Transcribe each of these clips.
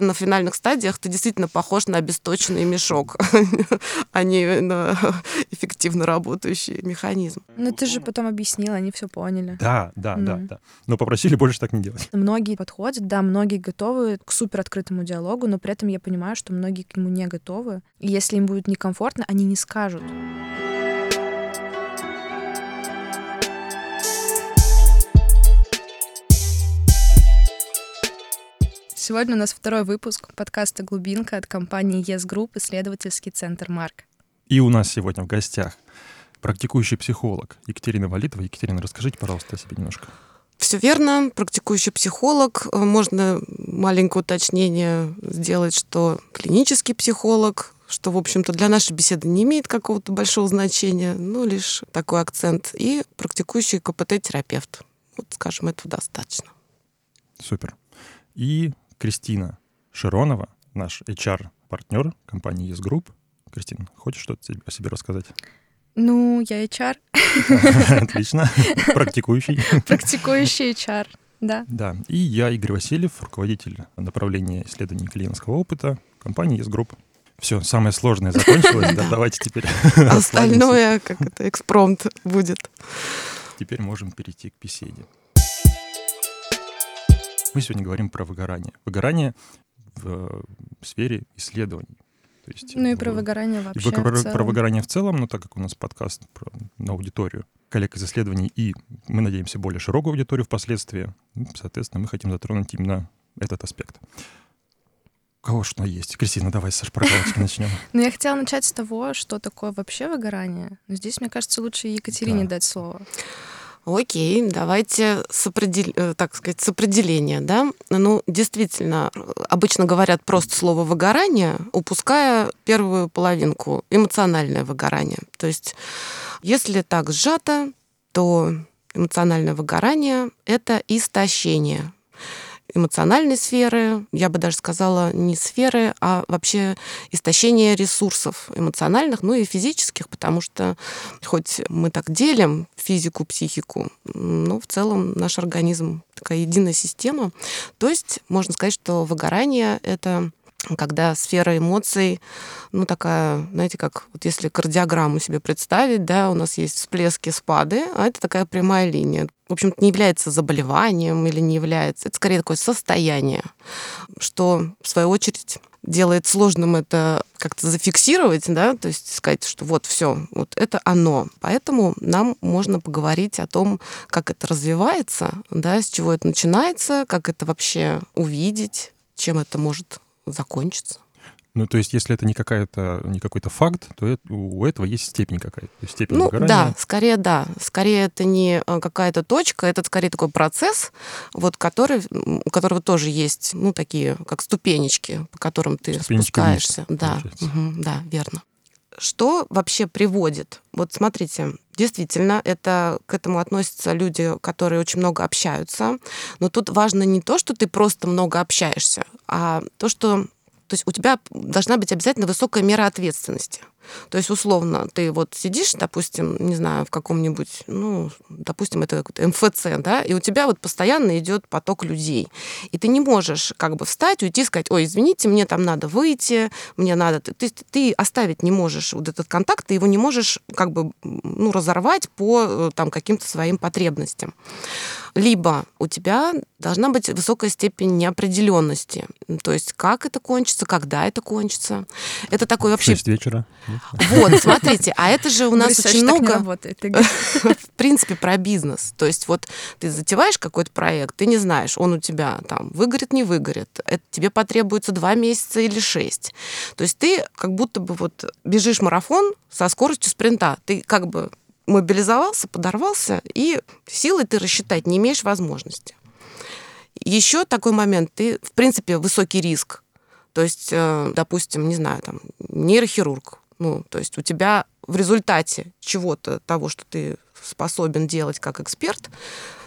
на финальных стадиях ты действительно похож на обесточенный мешок, а не на эффективно работающий механизм. Ну ты же потом объяснила, они все поняли. Да, да, да, да. Но попросили больше так не делать. Многие подходят, да, многие готовы к супер открытому диалогу, но при этом я понимаю, что многие к нему не готовы. И если им будет некомфортно, они не скажут. Сегодня у нас второй выпуск подкаста «Глубинка» от компании Yes Group исследовательский центр «Марк». И у нас сегодня в гостях практикующий психолог Екатерина Валитова. Екатерина, расскажите, пожалуйста, о себе немножко. Все верно, практикующий психолог. Можно маленькое уточнение сделать, что клинический психолог, что, в общем-то, для нашей беседы не имеет какого-то большого значения, ну, лишь такой акцент. И практикующий КПТ-терапевт. Вот, скажем, этого достаточно. Супер. И Кристина Широнова, наш HR-партнер компании Yes Group. Кристина, хочешь что-то о себе рассказать? Ну, я HR. Отлично. Практикующий. Практикующий HR, да. Да. И я, Игорь Васильев, руководитель направления исследований клиентского опыта компании Yes Group. Все, самое сложное закончилось, да, давайте теперь Остальное, как это, экспромт будет. Теперь можем перейти к беседе. Мы сегодня говорим про выгорание. Выгорание в э, сфере исследований. То есть, ну и про выгорание вообще. И про, про выгорание в целом, но так как у нас подкаст про, на аудиторию коллег из исследований, и мы надеемся более широкую аудиторию впоследствии, ну, соответственно, мы хотим затронуть именно этот аспект. У кого что есть? Кристина, давай с прогалочки начнем. Ну, я хотела начать с того, что такое вообще выгорание. Но здесь, мне кажется, лучше Екатерине дать слово. Окей, давайте с, определ... Э, так сказать, с определения. Да? Ну, действительно, обычно говорят просто слово «выгорание», упуская первую половинку — эмоциональное выгорание. То есть, если так сжато, то эмоциональное выгорание — это истощение эмоциональной сферы, я бы даже сказала не сферы, а вообще истощение ресурсов эмоциональных, ну и физических, потому что хоть мы так делим физику, психику, но в целом наш организм такая единая система. То есть можно сказать, что выгорание — это когда сфера эмоций, ну, такая, знаете, как вот если кардиограмму себе представить, да, у нас есть всплески, спады, а это такая прямая линия. В общем-то, не является заболеванием или не является, это скорее такое состояние, что, в свою очередь, делает сложным это как-то зафиксировать, да, то есть сказать, что вот все, вот это оно. Поэтому нам можно поговорить о том, как это развивается, да, с чего это начинается, как это вообще увидеть, чем это может закончится. Ну, то есть, если это не, какая-то, не какой-то факт, то это, у этого есть степень какая-то. Степень ну, выгорания. да, скорее да. Скорее это не э, какая-то точка, это скорее такой процесс, вот, который, у которого тоже есть, ну, такие, как ступенечки, по которым ты ступенечки спускаешься. Вниз, да, угу, да, верно. Что вообще приводит? Вот смотрите, действительно, это к этому относятся люди, которые очень много общаются. Но тут важно не то, что ты просто много общаешься, а то, что то есть у тебя должна быть обязательно высокая мера ответственности. То есть, условно, ты вот сидишь, допустим, не знаю, в каком-нибудь, ну, допустим, это какой-то МФЦ, да, и у тебя вот постоянно идет поток людей. И ты не можешь как бы встать, уйти, сказать, ой, извините, мне там надо выйти, мне надо... Ты, ты, оставить не можешь вот этот контакт, ты его не можешь как бы, ну, разорвать по э, там каким-то своим потребностям. Либо у тебя должна быть высокая степень неопределенности. То есть как это кончится, когда это кончится. Это такой вообще... В 6 вечера. Вот, смотрите, а это же у нас очень много... В принципе, про бизнес. То есть вот ты затеваешь какой-то проект, ты не знаешь, он у тебя там выгорит, не выгорит. Это тебе потребуется два месяца или шесть. То есть ты как будто бы вот бежишь марафон со скоростью спринта. Ты как бы мобилизовался, подорвался, и силы ты рассчитать не имеешь возможности. Еще такой момент, ты, в принципе, высокий риск. То есть, э, допустим, не знаю, там, нейрохирург, ну, то есть у тебя в результате чего-то, того, что ты способен делать как эксперт,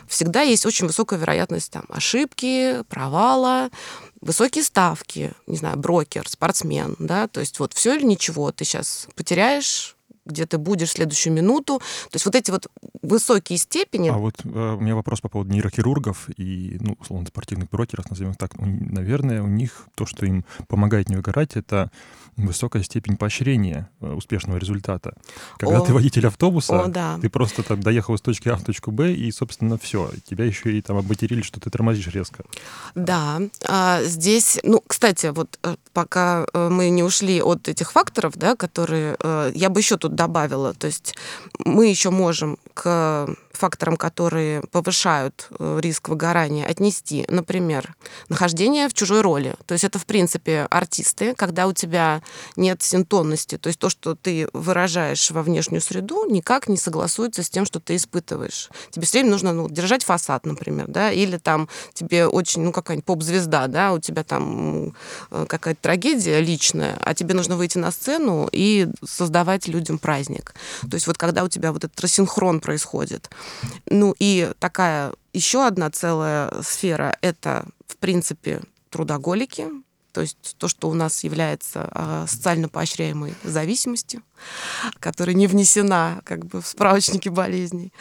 всегда есть очень высокая вероятность там, ошибки, провала, высокие ставки, не знаю, брокер, спортсмен, да, то есть вот все или ничего, ты сейчас потеряешь где ты будешь в следующую минуту. То есть вот эти вот высокие степени... А вот э, у меня вопрос по поводу нейрохирургов и, ну, условно, спортивных брокеров, назовем их так. Наверное, у них то, что им помогает не выгорать, это высокая степень поощрения э, успешного результата. Когда О, ты водитель автобуса, О, да. ты просто там доехал из точки А в точку Б, и, собственно, все. Тебя еще и там обматерили, что ты тормозишь резко. Да. А, здесь, ну, кстати, вот э, пока мы не ушли от этих факторов, да, которые... Я бы еще тут добавила. То есть мы еще можем к факторам, которые повышают э, риск выгорания, отнести, например, нахождение в чужой роли. То есть это, в принципе, артисты, когда у тебя нет синтонности, то есть то, что ты выражаешь во внешнюю среду, никак не согласуется с тем, что ты испытываешь. Тебе все время нужно ну, держать фасад, например, да, или там тебе очень, ну, какая-нибудь поп-звезда, да, у тебя там э, какая-то трагедия личная, а тебе нужно выйти на сцену и создавать людям праздник. То есть вот когда у тебя вот этот рассинхрон происходит, ну и такая еще одна целая сфера — это, в принципе, трудоголики, то есть то, что у нас является а, социально поощряемой зависимостью, которая не внесена как бы в справочники болезней.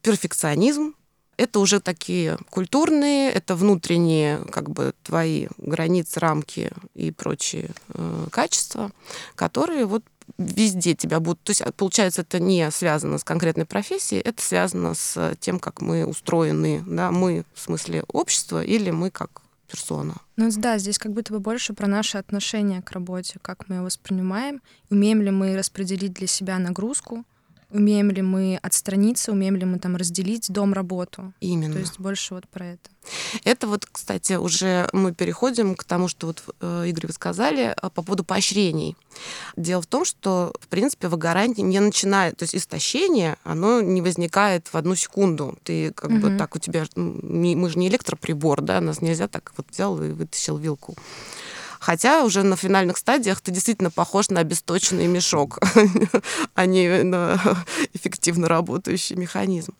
Перфекционизм, это уже такие культурные, это внутренние как бы твои границы, рамки и прочие э, качества, которые вот везде тебя будут... То есть, получается, это не связано с конкретной профессией, это связано с тем, как мы устроены, да, мы в смысле общества или мы как персона. Ну да, здесь как будто бы больше про наше отношение к работе, как мы его воспринимаем, умеем ли мы распределить для себя нагрузку, умеем ли мы отстраниться, умеем ли мы там разделить дом-работу. Именно. То есть больше вот про это. Это вот, кстати, уже мы переходим к тому, что вот, э, Игорь, вы сказали э, по поводу поощрений. Дело в том, что, в принципе, выгорание не начинает, то есть истощение, оно не возникает в одну секунду. Ты как угу. бы так у тебя, мы же не электроприбор, да, нас нельзя так вот взял и вытащил вилку. Хотя уже на финальных стадиях ты действительно похож на обесточенный мешок, а не на эффективно работающий механизм.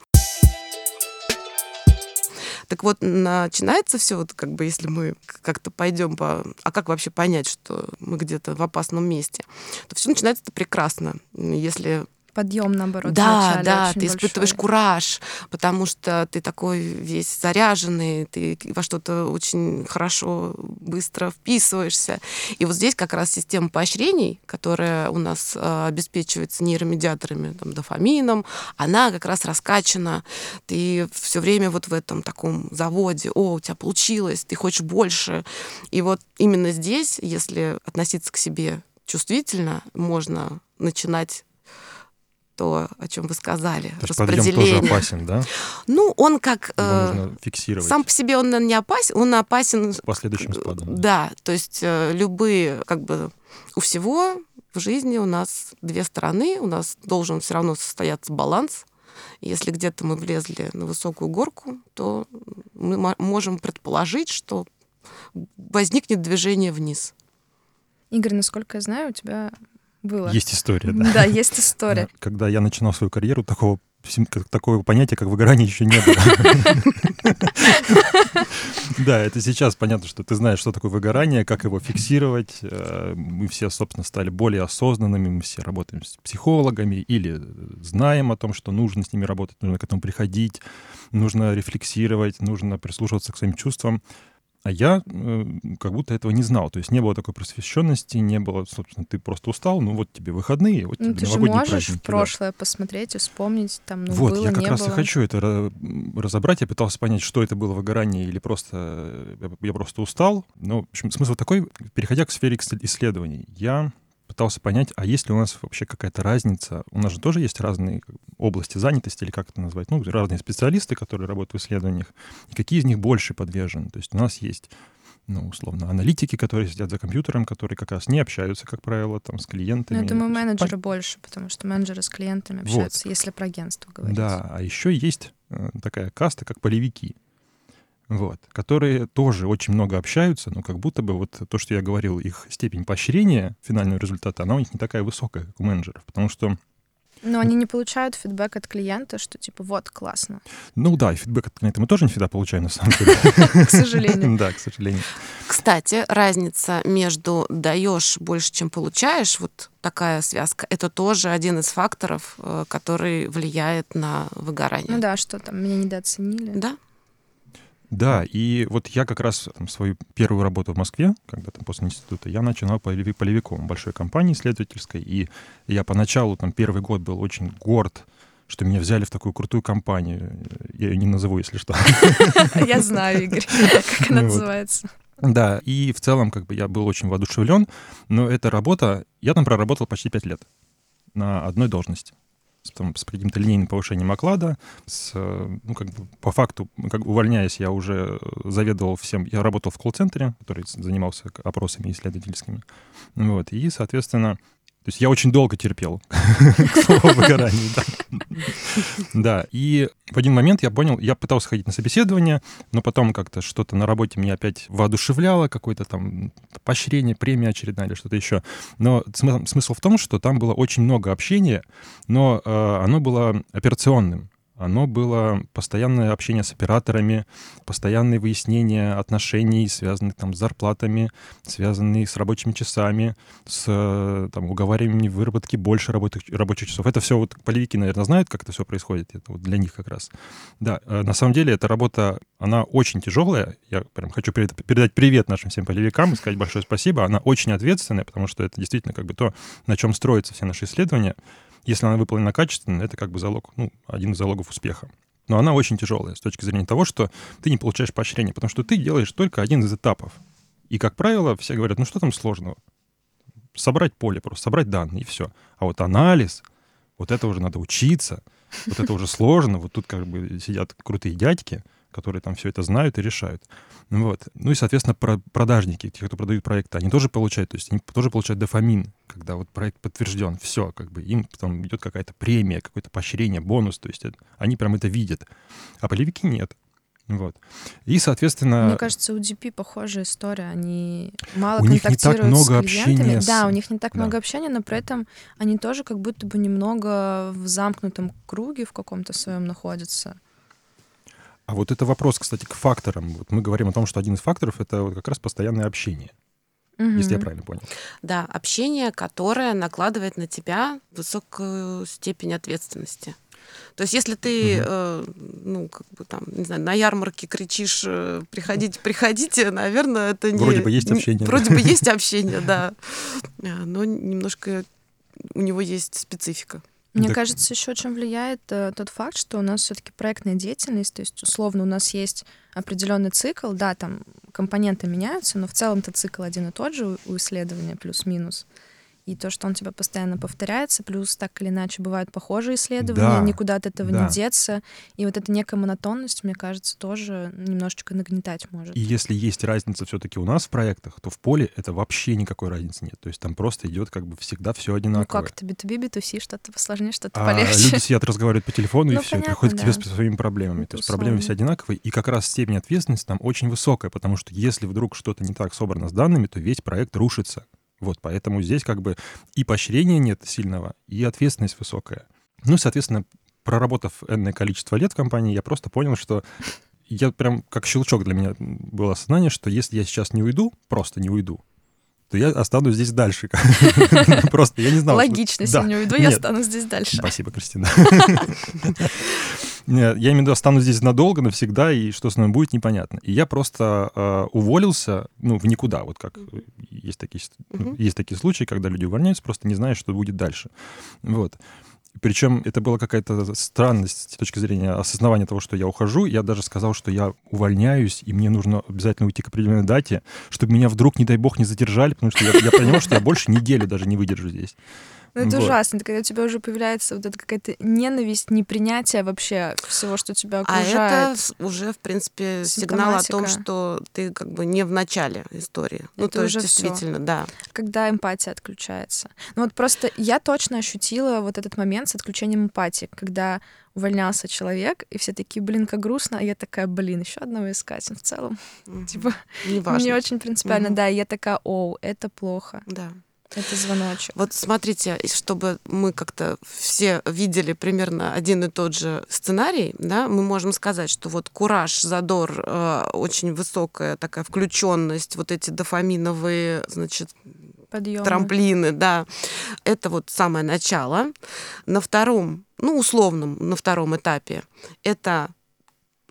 Так вот, начинается все, вот как бы, если мы как-то пойдем по... А как вообще понять, что мы где-то в опасном месте? То все начинается прекрасно. Если подъем, наоборот, Да, да, ты испытываешь кураж, потому что ты такой весь заряженный, ты во что-то очень хорошо, быстро вписываешься. И вот здесь как раз система поощрений, которая у нас э, обеспечивается нейромедиаторами, там, дофамином, она как раз раскачана. Ты все время вот в этом таком заводе, о, у тебя получилось, ты хочешь больше. И вот именно здесь, если относиться к себе чувствительно, можно начинать то, о чем вы сказали, то распределение. тоже опасен, да? Ну, он как... Его нужно фиксировать. Сам по себе он не опасен, он опасен... С последующим спадом. Да, то есть э, любые, как бы, у всего в жизни у нас две стороны, у нас должен все равно состояться баланс. Если где-то мы влезли на высокую горку, то мы можем предположить, что возникнет движение вниз. Игорь, насколько я знаю, у тебя было. Есть история, да. Да, есть история. Когда я начинал свою карьеру, такого такого понятия, как выгорание, еще не было. Да, это сейчас понятно, что ты знаешь, что такое выгорание, как его фиксировать. Э, мы все, собственно, стали более осознанными, мы все работаем с психологами или знаем о том, что нужно с ними работать, нужно к этому приходить, нужно рефлексировать, нужно прислушиваться к своим чувствам. А я э, как будто этого не знал. То есть не было такой просвещенности, не было, собственно, ты просто устал, ну вот тебе выходные, вот ну, тебе ты же можешь праздники, в прошлое да. посмотреть и вспомнить, там, ну, Вот, было, я как раз было. и хочу это разобрать. Я пытался понять, что это было выгорание или просто э, я просто устал. Ну, в общем, смысл такой, переходя к сфере исследований, я пытался понять, а есть ли у нас вообще какая-то разница? У нас же тоже есть разные области занятости, или как это назвать, ну, разные специалисты, которые работают в исследованиях, и какие из них больше подвержены. То есть у нас есть ну, условно, аналитики, которые сидят за компьютером, которые как раз не общаются, как правило, там, с клиентами. Ну, я думаю, менеджеры Пон... больше, потому что менеджеры с клиентами общаются, вот. если про агентство говорить. Да, а еще есть э, такая каста, как полевики вот, которые тоже очень много общаются, но как будто бы вот то, что я говорил, их степень поощрения финального результата, она у них не такая высокая, как у менеджеров, потому что Но они не получают фидбэк от клиента, что типа вот, классно. Ну да, и фидбэк от клиента мы тоже не всегда получаем, на самом деле. К сожалению. Да, к сожалению. Кстати, разница между даешь больше, чем получаешь, вот такая связка, это тоже один из факторов, э, который влияет на выгорание. Ну да, что там, меня недооценили. Да, Да, и вот я как раз там, свою первую работу в Москве, когда там после института, я начинал полеви- полевиком большой компании исследовательской, и я поначалу, там, первый год был очень горд, что меня взяли в такую крутую компанию. Я ее не назову, если что. Я знаю, Игорь, как она Ну называется. Да, и в целом как бы я был очень воодушевлен, но эта работа, я там проработал почти пять лет на одной должности. С, там, с каким-то линейным повышением оклада, с, э, ну, как бы, по факту, как увольняясь, я уже э, заведовал всем, я работал в колл-центре, который занимался опросами исследовательскими, вот, и, соответственно, то есть я очень долго терпел к слову выгорание, да. И в один момент я понял, я пытался ходить на собеседование, но потом как-то что-то на работе меня опять воодушевляло, какое-то там поощрение, премия очередная или что-то еще. Но смы- смысл в том, что там было очень много общения, но э, оно было операционным. Оно было постоянное общение с операторами, постоянные выяснения отношений, связанных там с зарплатами, связанные с рабочими часами, с э, там, уговариванием выработки больше рабочих, рабочих часов. Это все вот полевики, наверное, знают, как это все происходит. Это вот для них как раз. Да, э, на самом деле эта работа, она очень тяжелая. Я прям хочу перед- передать привет нашим всем полевикам и сказать большое спасибо. Она очень ответственная, потому что это действительно как бы то, на чем строятся все наши исследования. Если она выполнена качественно, это как бы залог, ну, один из залогов успеха. Но она очень тяжелая с точки зрения того, что ты не получаешь поощрения, потому что ты делаешь только один из этапов. И, как правило, все говорят, ну что там сложного? Собрать поле просто, собрать данные, и все. А вот анализ, вот это уже надо учиться, вот это уже сложно. Вот тут как бы сидят крутые дядьки, которые там все это знают и решают. Вот. Ну и, соответственно, про- продажники, те, кто продают проекты, они тоже получают, то есть они тоже получают дофамин, когда вот проект подтвержден, все, как бы им потом идет какая-то премия, какое-то поощрение, бонус, то есть это- они прям это видят. А полевики нет. Вот. И, соответственно... Мне кажется, у DP похожая история. Они мало У них не так контактируют много с клиентами. общения с- Да, у них не так Да. много общения, но при этом они тоже как будто бы немного в замкнутом круге в каком-то своем находятся. А вот это вопрос, кстати, к факторам. Вот мы говорим о том, что один из факторов — это вот как раз постоянное общение, если я правильно понял. да, общение, которое накладывает на тебя высокую степень ответственности. То есть, если ты, Мгм. э, ну, как бы там, не знаю, на ярмарке кричишь, э, приходите, приходите, наверное, это не... Вроде бы есть не- общение, да. Вроде бы есть общение, да. Э, Но немножко у него есть специфика. Мне Так- кажется, еще очень влияет э, тот факт, что у нас все-таки проектная деятельность, то есть условно у нас есть определенный цикл, да, там компоненты меняются, но в целом-то цикл один и тот же у- у исследования плюс-минус. И то, что он тебя постоянно повторяется, плюс так или иначе бывают похожие исследования, Да, никуда от этого да. не деться. И вот эта некая монотонность, мне кажется, тоже немножечко нагнетать может. И если есть разница все-таки у нас в проектах, то в поле это вообще никакой разницы нет. То есть там просто идет как бы всегда все Ну одинаково. как это B2B, B2C, что-то посложнее, что-то А полегче. люди сидят, разговаривают по телефону, и Ну, все, понятно, приходят к тебе да. с своими проблемами. Это То есть проблемы все одинаковые, и как раз степень ответственности там очень высокая, потому что если вдруг что-то не так собрано с данными, то весь проект рушится. Вот, поэтому здесь как бы и поощрения нет сильного, и ответственность высокая. Ну, и, соответственно, проработав энное количество лет в компании, я просто понял, что я прям как щелчок для меня было осознание, что если я сейчас не уйду, просто не уйду, то я останусь здесь дальше. Просто я не знал. Логично, если не уйду, я останусь здесь дальше. Спасибо, Кристина. Нет, Я имею в виду, останусь здесь надолго, навсегда, и что с нами будет, непонятно. И я просто э, уволился, ну, в никуда, вот как э, есть такие, Мгм. есть такие случаи, когда люди увольняются, просто не зная, что будет дальше. Вот. Причем это была какая-то странность с точки зрения осознавания того, что я ухожу. Я даже сказал, что я увольняюсь, и мне нужно обязательно уйти к определенной дате, чтобы меня вдруг, не дай бог, не задержали, потому что я, я понимал, что я больше недели даже не выдержу здесь. Ну, это Вот. ужасно, это когда у тебя уже появляется вот эта какая-то ненависть, непринятие вообще всего, что тебя А окружает. это с- уже, в принципе, сигнал о том, что ты как бы не в начале истории. Ну, Это то есть, уже всё. действительно, да. когда эмпатия отключается. Ну вот просто я точно ощутила вот этот момент с отключением эмпатии, когда увольнялся человек, и все такие, блин, как грустно, а я такая, блин, еще одного искать. Ну, В целом, типа, мне очень принципиально, да, я такая, оу, это плохо. Да. Это звоночек. Вот смотрите, чтобы мы как-то все видели примерно один и тот же сценарий, да, мы можем сказать, что вот кураж, задор, э, очень высокая такая включенность, вот эти дофаминовые, значит, Подъемы. трамплины, да, это вот самое начало. На втором, ну, условном, на втором этапе, это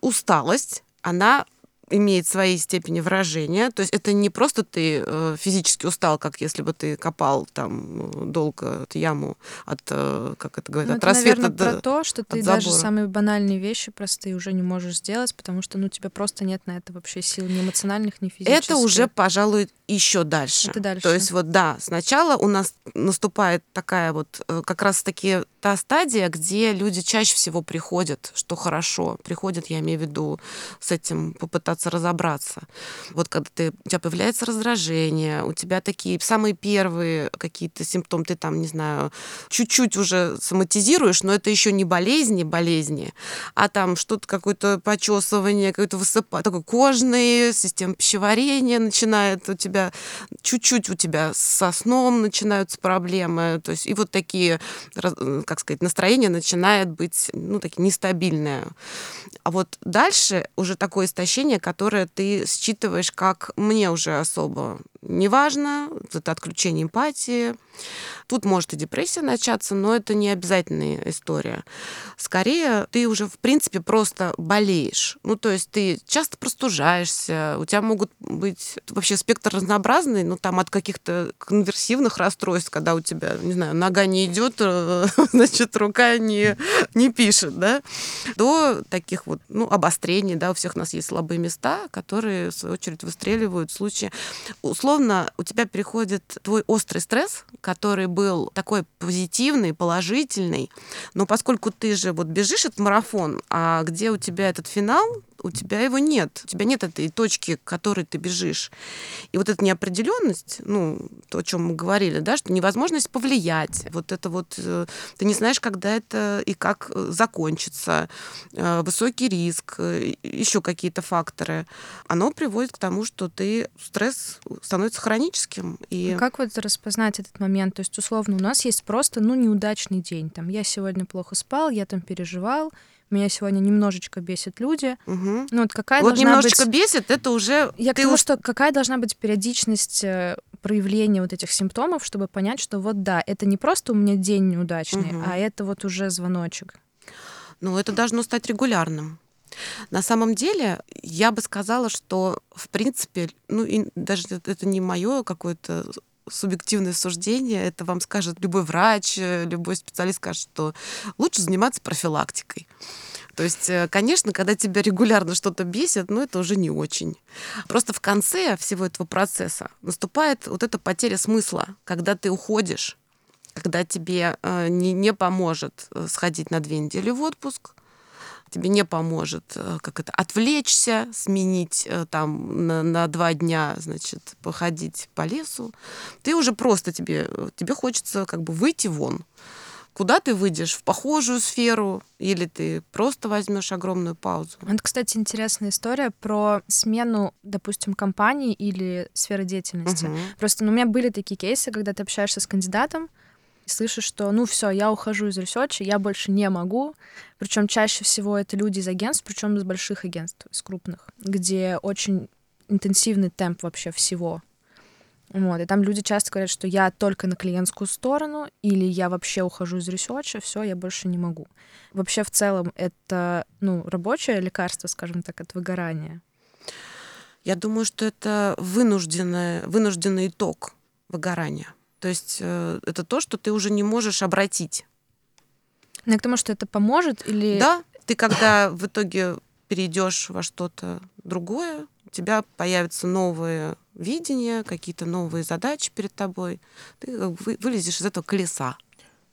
усталость, она имеет свои степени выражения. То есть это не просто ты э, физически устал, как если бы ты копал там э, долго эту яму от, э, как это говорят, Ну, от это, рассвета наверное, до... про то, что ты даже самые банальные вещи простые уже не можешь сделать, потому что ну, у тебя просто нет на это вообще сил ни эмоциональных, ни физических. Это уже, пожалуй, еще дальше. Это дальше. То есть вот да, сначала у нас наступает такая вот э, как раз-таки та стадия, где люди чаще всего приходят, что хорошо, приходят, я имею в виду, с этим попытаться разобраться. Вот когда ты, у тебя появляется раздражение, у тебя такие самые первые какие-то симптомы, ты там, не знаю, чуть-чуть уже соматизируешь, но это еще не болезни, болезни, а там что-то какое-то почесывание, какое-то высыпание, такой кожный, система пищеварения начинает у тебя, чуть-чуть у тебя со сном начинаются проблемы, то есть и вот такие, э, как сказать, настроение начинает быть, ну, такие нестабильное. А вот дальше уже такое истощение, которое ты считываешь как мне уже особо не важно, это отключение эмпатии. Тут может и депрессия начаться, но это не обязательная история. Скорее, ты уже, в принципе, просто болеешь. Ну, то есть ты часто простужаешься, у тебя могут быть вообще спектр разнообразный, ну, там от каких-то конверсивных расстройств, когда у тебя, не знаю, нога не идет, э, значит, рука не, не пишет, да, до таких вот, ну, обострений, да, у всех у нас есть слабые места, которые, в свою очередь, выстреливают в случае... Условно, у тебя переходит твой острый стресс, который был такой позитивный, положительный, но поскольку ты же вот бежишь этот марафон, а где у тебя этот финал, у тебя его нет. У тебя нет этой точки, к которой ты бежишь. И вот эта неопределенность, ну, то, о чем мы говорили, да, что невозможность повлиять, вот это вот, э, ты не знаешь, когда это и как э, закончится, э, высокий риск, еще какие-то факторы, оно приводит к тому, что ты стресс становится хроническим. И А Как вот распознать этот момент? То есть, условно, у нас есть просто, ну, неудачный день. Там, я сегодня плохо спал, я там переживал, меня сегодня немножечко бесят люди. Мгм. Ну, вот какая вот должна немножечко быть... бесит, это уже Я к ты тому, уж что какая должна быть периодичность э, проявления вот этих симптомов, чтобы понять, что вот да, это не просто у меня день неудачный, Мгм. а это вот уже звоночек. Ну, это должно стать регулярным. На самом деле, я бы сказала, что, в принципе, ну, и даже это не мое какое-то субъективное суждение, это вам скажет любой врач, э, любой специалист скажет, что лучше заниматься профилактикой. То есть, э, конечно, когда тебя регулярно что-то бесит, ну, это уже не очень. Просто в конце всего этого процесса наступает вот эта потеря смысла, когда ты уходишь, когда тебе э, не, не поможет сходить на две недели в отпуск, тебе не поможет э, как это отвлечься, сменить э, там на, на два дня, значит, походить по лесу. Ты уже просто тебе э, тебе хочется как бы выйти вон. Куда ты выйдешь? В похожую сферу? Или ты просто возьмешь огромную паузу? Это, кстати, интересная история про смену, допустим, компании или сферы деятельности. Мгм. Просто ну, у меня были такие кейсы, когда ты общаешься с кандидатом, и слышишь, что ну все, я ухожу из research'а, я больше не могу. Причем чаще всего это люди из агентств, причем из больших агентств, из крупных, где очень интенсивный темп вообще всего. Вот, и там люди часто говорят, что я только на клиентскую сторону, или я вообще ухожу из research'а, все, я больше не могу. Вообще в целом это ну, рабочее лекарство, скажем так, от выгорания. Я думаю, что это вынужденный, вынужденный итог выгорания. То есть э, это то, что ты уже не можешь обратить. Но я к тому, что это поможет или... Да, ты когда в итоге перейдешь во что-то другое, у тебя появятся новые видения, какие-то новые задачи перед тобой. Ты вы- вылезешь из этого колеса.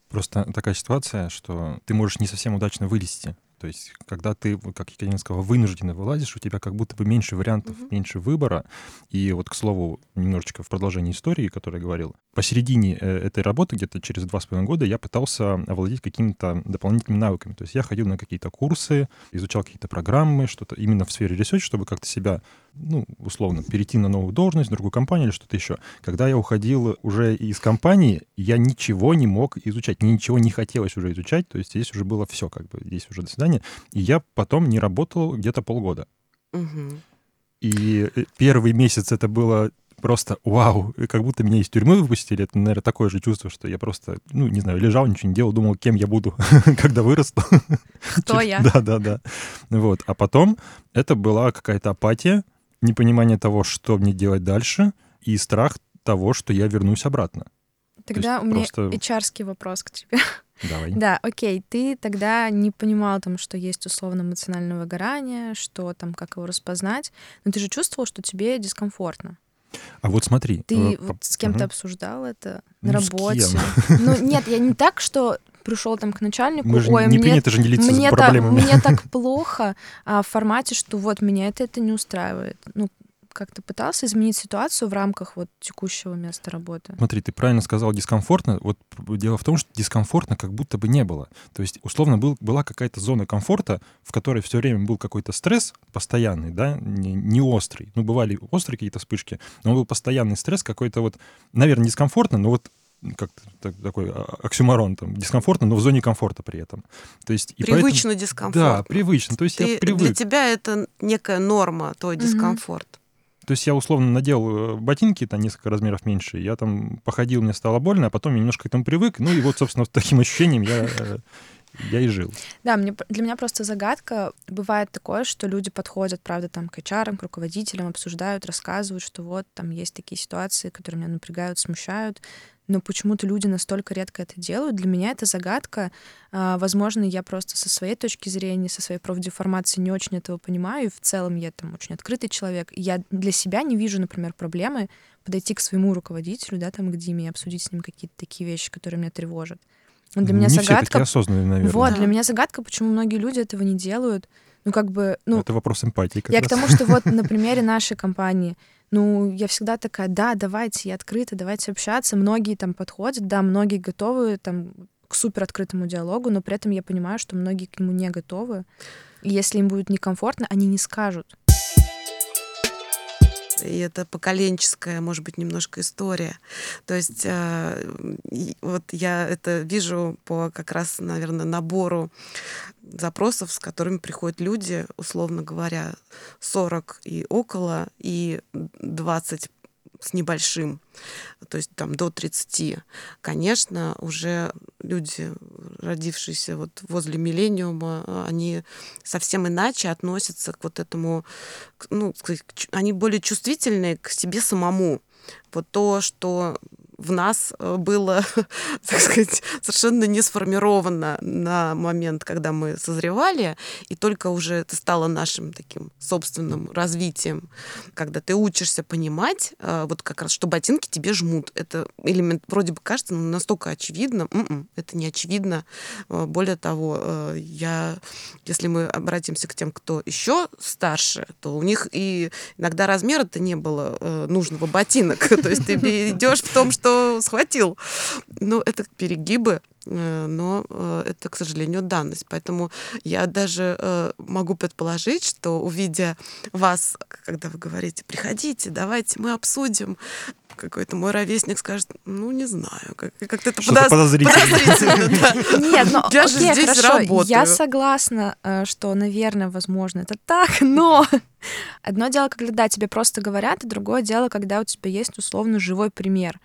Просто такая ситуация, что ты можешь не совсем удачно вылезти. То есть, когда ты, как Екатерина сказала, вынужденно вылазишь, у тебя как будто бы меньше вариантов, Мгм. меньше выбора. И вот, к слову, немножечко в продолжении истории, которую я говорил, посередине э, этой работы, где-то через два с половиной года, я пытался овладеть какими-то дополнительными навыками. То есть я ходил на какие-то курсы, изучал какие-то программы, что-то именно в сфере research, чтобы как-то себя ну, условно, перейти на новую должность, другую компанию или что-то еще. Когда я уходил уже из компании, я ничего не мог изучать, ничего не хотелось уже изучать, то есть здесь уже было все, как бы, здесь уже до свидания. И я потом не работал где-то полгода. Угу. И э, первый месяц это было просто вау, как будто меня из тюрьмы выпустили. Это, наверное, такое же чувство, что я просто, ну, не знаю, лежал, ничего не делал, думал, кем я буду, когда вырасту. Кто я? Да, да, да. Вот. А потом это была какая-то апатия, непонимание того, что мне делать дальше, и страх того, что я вернусь обратно. Тогда у меня просто... HR вопрос к тебе. Давай. Да, окей, ты тогда не понимал там, что есть условно эмоциональное выгорание, что там, как его распознать, но ты же чувствовал, что тебе дискомфортно. А вот смотри. Ты э, вот с кем-то угу. обсуждал это ну, на работе? Ну, нет, я не так, что пришел там к начальнику, Мы же ой, не мне, принято же делиться мне, проблемами. Так, мне так плохо, а в формате, что вот меня это, это не устраивает. Ну, как ты пытался изменить ситуацию в рамках вот текущего места работы? Смотри, ты правильно сказал дискомфортно. Вот дело в том, что дискомфортно как будто бы не было. То есть, условно, был, была какая-то зона комфорта, в которой все время был какой-то стресс постоянный, да, не, не острый. Ну, бывали острые какие-то вспышки, но был постоянный стресс какой-то вот, наверное, дискомфортно, но вот как такой а, оксюмарон, там, дискомфортно, но в зоне комфорта при этом. То есть, и привычно поэтому, дискомфортно. Да, привычно. То есть Ты, я привык. Для тебя это некая норма, твой mm-hmm. дискомфорт. То есть я условно надел э, ботинки, там несколько размеров меньше, я там походил, мне стало больно, а потом я немножко к этому привык, ну и вот, собственно, с таким ощущением я э, я и жил. Да, мне, для меня просто загадка. Бывает такое, что люди подходят, правда, там к HR, к руководителям, обсуждают, рассказывают, что вот там есть такие ситуации, которые меня напрягают, смущают, но почему-то люди настолько редко это делают. Для меня это загадка. А, возможно, я просто со своей точки зрения, со своей профдеформации не очень этого понимаю, и в целом я там очень открытый человек. Я для себя не вижу, например, проблемы подойти к своему руководителю, да, там, к Диме, и обсудить с ним какие-то такие вещи, которые меня тревожат. Но для меня не загадка... Все такие осознанные, наверное. Вот, для меня загадка, почему многие люди этого не делают. Ну, как бы... Ну, это вопрос эмпатии. я раз. к тому, что вот на примере нашей компании ну, я всегда такая, да, давайте, я открыта, давайте общаться. Многие там подходят, да, многие готовы там к супер открытому диалогу, но при этом я понимаю, что многие к нему не готовы. И если им будет некомфортно, они не скажут. И это поколенческая, может быть, немножко история. То есть э, вот я это вижу по как раз, наверное, набору запросов, с которыми приходят люди, условно говоря, 40 и около, и 20 с небольшим, то есть там до 30. Конечно, уже люди, родившиеся вот возле миллениума, они совсем иначе относятся к вот этому, ну, они более чувствительны к себе самому. Вот то, что в нас э, было, так сказать, совершенно не сформировано на момент, когда мы созревали, и только уже это стало нашим таким собственным развитием, когда ты учишься понимать, э, вот как раз, что ботинки тебе жмут. Это элемент вроде бы кажется ну, настолько очевидно, м-м, это не очевидно. Э, более того, я, если мы обратимся к тем, кто еще старше, то у них и иногда размера-то не было нужного ботинок. То есть ты идешь в том, что что схватил. Ну, это перегибы, э, но э, это, к сожалению, данность. Поэтому я даже э, могу предположить, что увидя вас, когда вы говорите, приходите, давайте мы обсудим, какой-то мой ровесник скажет, ну, не знаю, как, как-то это подоз... подозрительно. подозрительно да. Нет, ну, я окей, же здесь хорошо, работаю. Я согласна, что, наверное, возможно, это так, но одно дело, когда да, тебе просто говорят, и другое дело, когда у тебя есть условно живой пример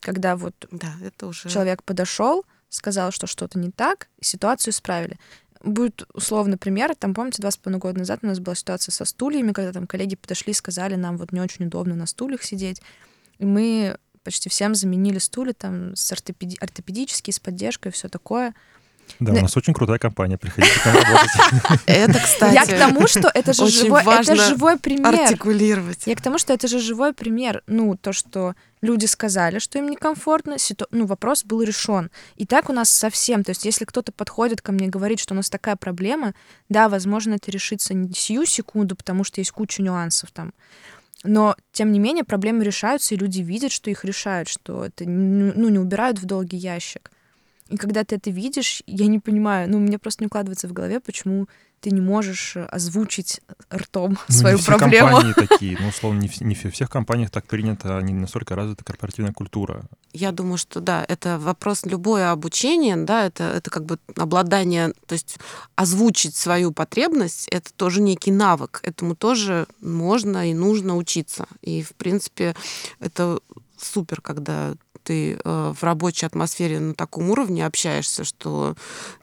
когда вот да, это уже... человек подошел, сказал, что что-то не так, и ситуацию исправили. Будет условный пример. Там, помните, два с половиной года назад у нас была ситуация со стульями, когда там коллеги подошли и сказали нам, вот не очень удобно на стульях сидеть. И мы почти всем заменили стулья там с ортопеди... ортопедические, с поддержкой, все такое. Да, у нас очень крутая компания, приходите к нам работать. Это, кстати, Я к тому, что это же живой, это живой пример. артикулировать. Я к тому, что это же живой пример. Ну, то, что люди сказали, что им некомфортно, ситу... ну, вопрос был решен. И так у нас совсем. То есть, если кто-то подходит ко мне и говорит, что у нас такая проблема, да, возможно, это решится не сию секунду, потому что есть куча нюансов там. Но, тем не менее, проблемы решаются, и люди видят, что их решают, что это ну, не убирают в долгий ящик. И когда ты это видишь, я не понимаю, ну, мне просто не укладывается в голове, почему ты не можешь озвучить ртом Ну, свою не все проблему. компании такие. Ну, условно, не, в- не во всех компаниях так принято, не настолько развита корпоративная культура. Я думаю, что да, это вопрос любое обучение, да, это, это как бы обладание, то есть озвучить свою потребность, это тоже некий навык, этому тоже можно и нужно учиться. И, в принципе, это супер, когда ты э, в рабочей атмосфере на таком уровне общаешься, что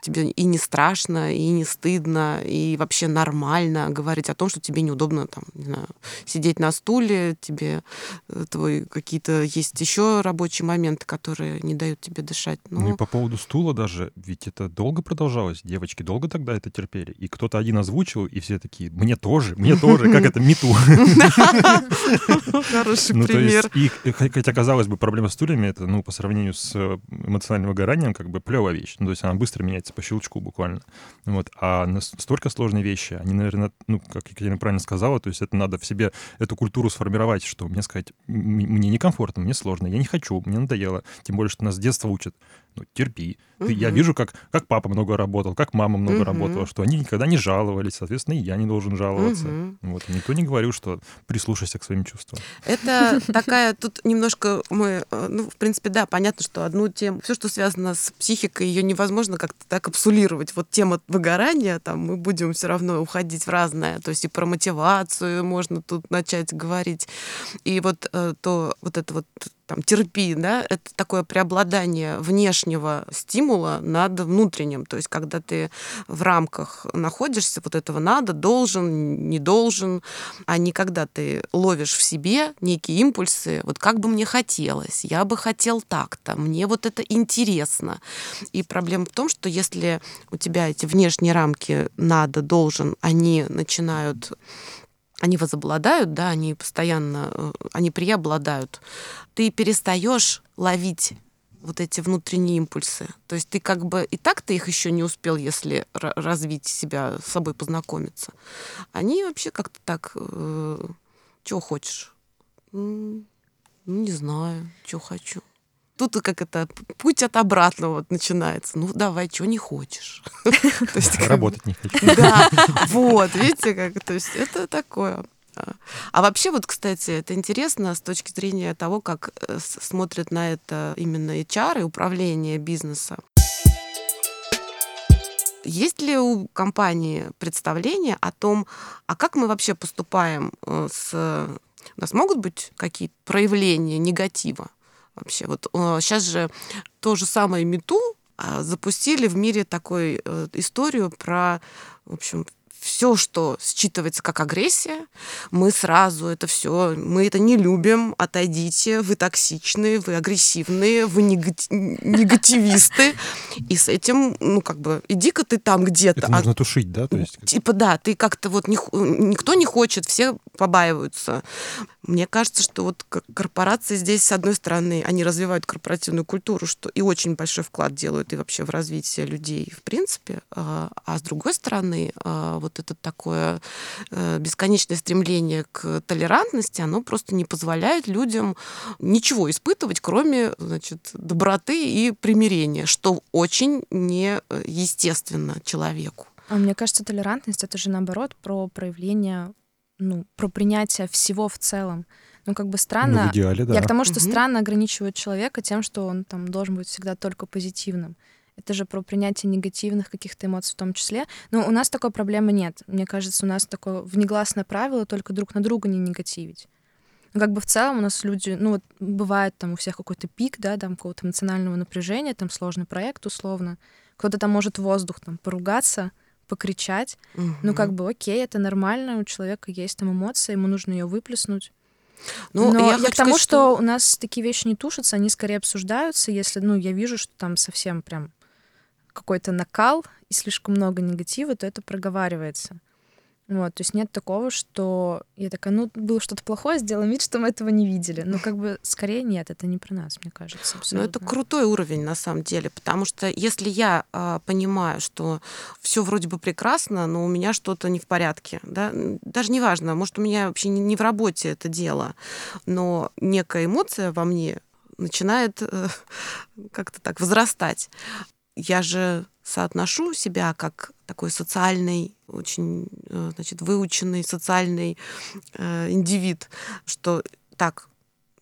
тебе и не страшно, и не стыдно, и вообще нормально говорить о том, что тебе неудобно там, не знаю, сидеть на стуле, тебе э, твой какие-то есть еще рабочие моменты, которые не дают тебе дышать. Ну, Ну, и по поводу стула даже, ведь это долго продолжалось. Девочки долго тогда это терпели. И кто-то один озвучил, и все такие, мне тоже, мне тоже, как это, мету. хороший Ну, пример. хотя, казалось бы, проблема с стульями, это, ну, по сравнению с э, эмоциональным выгоранием, как бы плевая вещь. Ну, то есть она быстро меняется по щелчку буквально. Вот. А настолько сложные вещи, они, наверное, ну, как Екатерина правильно сказала, то есть это надо в себе эту культуру сформировать, что мне сказать, мне некомфортно, мне сложно, я не хочу, мне надоело. Тем более, что нас с детства учат, ну, терпи. Ты- я Мгм. вижу, как, как папа много работал, как мама много Мгм. работала, что они никогда не жаловались, соответственно, и я не должен жаловаться. Мгм. Вот. Никто не говорил, что прислушайся к своим чувствам. Это такая, тут немножко мы, э, ну, в принципе, да, понятно, что одну тему, все, что связано с психикой, ее невозможно как-то так капсулировать. Вот тема выгорания, там мы будем все равно уходить в разное, то есть и про мотивацию можно тут начать говорить, и вот э, то, вот это вот там терпи, да, это такое преобладание внешнего стимула над внутренним, то есть когда ты в рамках находишься, вот этого надо, должен, не должен, а не когда ты ловишь в себе некие импульсы, вот как бы мне хотелось, я бы хотел так-то, мне вот это интересно. И проблема в том, что если у тебя эти внешние рамки надо, должен, они начинают они возобладают, да, они постоянно, э, они преобладают, ты перестаешь ловить вот эти внутренние импульсы. То есть ты как бы и так ты их еще не успел, если ра- развить себя, с собой познакомиться. Они вообще как-то так, э, чего хочешь? Ну, не знаю, что хочу. Тут как это, путь от обратного вот начинается. Ну, давай, что не хочешь. Работать не хочу. да, вот, видите, как, то есть это такое. А а вообще, вот, кстати, это интересно с точки зрения того, как э, смотрят на это именно HR и управление бизнеса. Есть ли у компании представление о том, а как мы вообще поступаем э, с... У нас могут быть какие-то проявления негатива вообще? Вот сейчас же то же самое МИТУ а, запустили в мире такую э, историю про, в общем, все, что считывается как агрессия, мы сразу это все, мы это не любим, отойдите, вы токсичные, вы агрессивные, вы негати- негативисты, и с этим, ну, как бы, иди-ка ты там где-то. Это а нужно тушить, да? То есть, Типа, да, ты как-то вот не, никто не хочет, все побаиваются. Мне кажется, что вот корпорации здесь, с одной стороны, они развивают корпоративную культуру, что и очень большой вклад делают и вообще в развитие людей в принципе, а а с другой стороны, а, вот это такое э, бесконечное стремление к толерантности, оно просто не позволяет людям ничего испытывать, кроме, значит, доброты и примирения, что очень неестественно человеку. А мне кажется, толерантность это же наоборот про проявление, ну, про принятие всего в целом. Ну, как бы ну, странно. в идеале, да. Я к тому, что Мгм. странно ограничивать человека тем, что он там должен быть всегда только позитивным. Это же про принятие негативных каких-то эмоций в том числе. Но у нас такой проблемы нет. Мне кажется, у нас такое внегласное правило только друг на друга не негативить. Ну, как бы в целом у нас люди, ну вот бывает там у всех какой-то пик, да, там какого-то эмоционального напряжения, там сложный проект условно. Кто-то там может воздух там поругаться, покричать. Ну, как бы окей, это нормально, у человека есть там эмоция, ему нужно ее выплеснуть. Ну, Но я, хочу к тому, сказать, что... у нас такие вещи не тушатся, они скорее обсуждаются, если, ну, я вижу, что там совсем прям какой-то накал и слишком много негатива, то это проговаривается. Вот, то есть нет такого, что я такая, ну, было что-то плохое, сделаем вид, что мы этого не видели. Ну, как бы, скорее нет, это не про нас, мне кажется, Ну, абсолютно. это крутой уровень на самом деле, потому что если я а, понимаю, что все вроде бы прекрасно, но у меня что-то не в порядке, да, даже не важно, может, у меня вообще не, не в работе это дело, но некая эмоция во мне начинает э, как-то так возрастать. Я же соотношу себя как такой социальный, очень, э, значит, выученный социальный э, индивид, что так,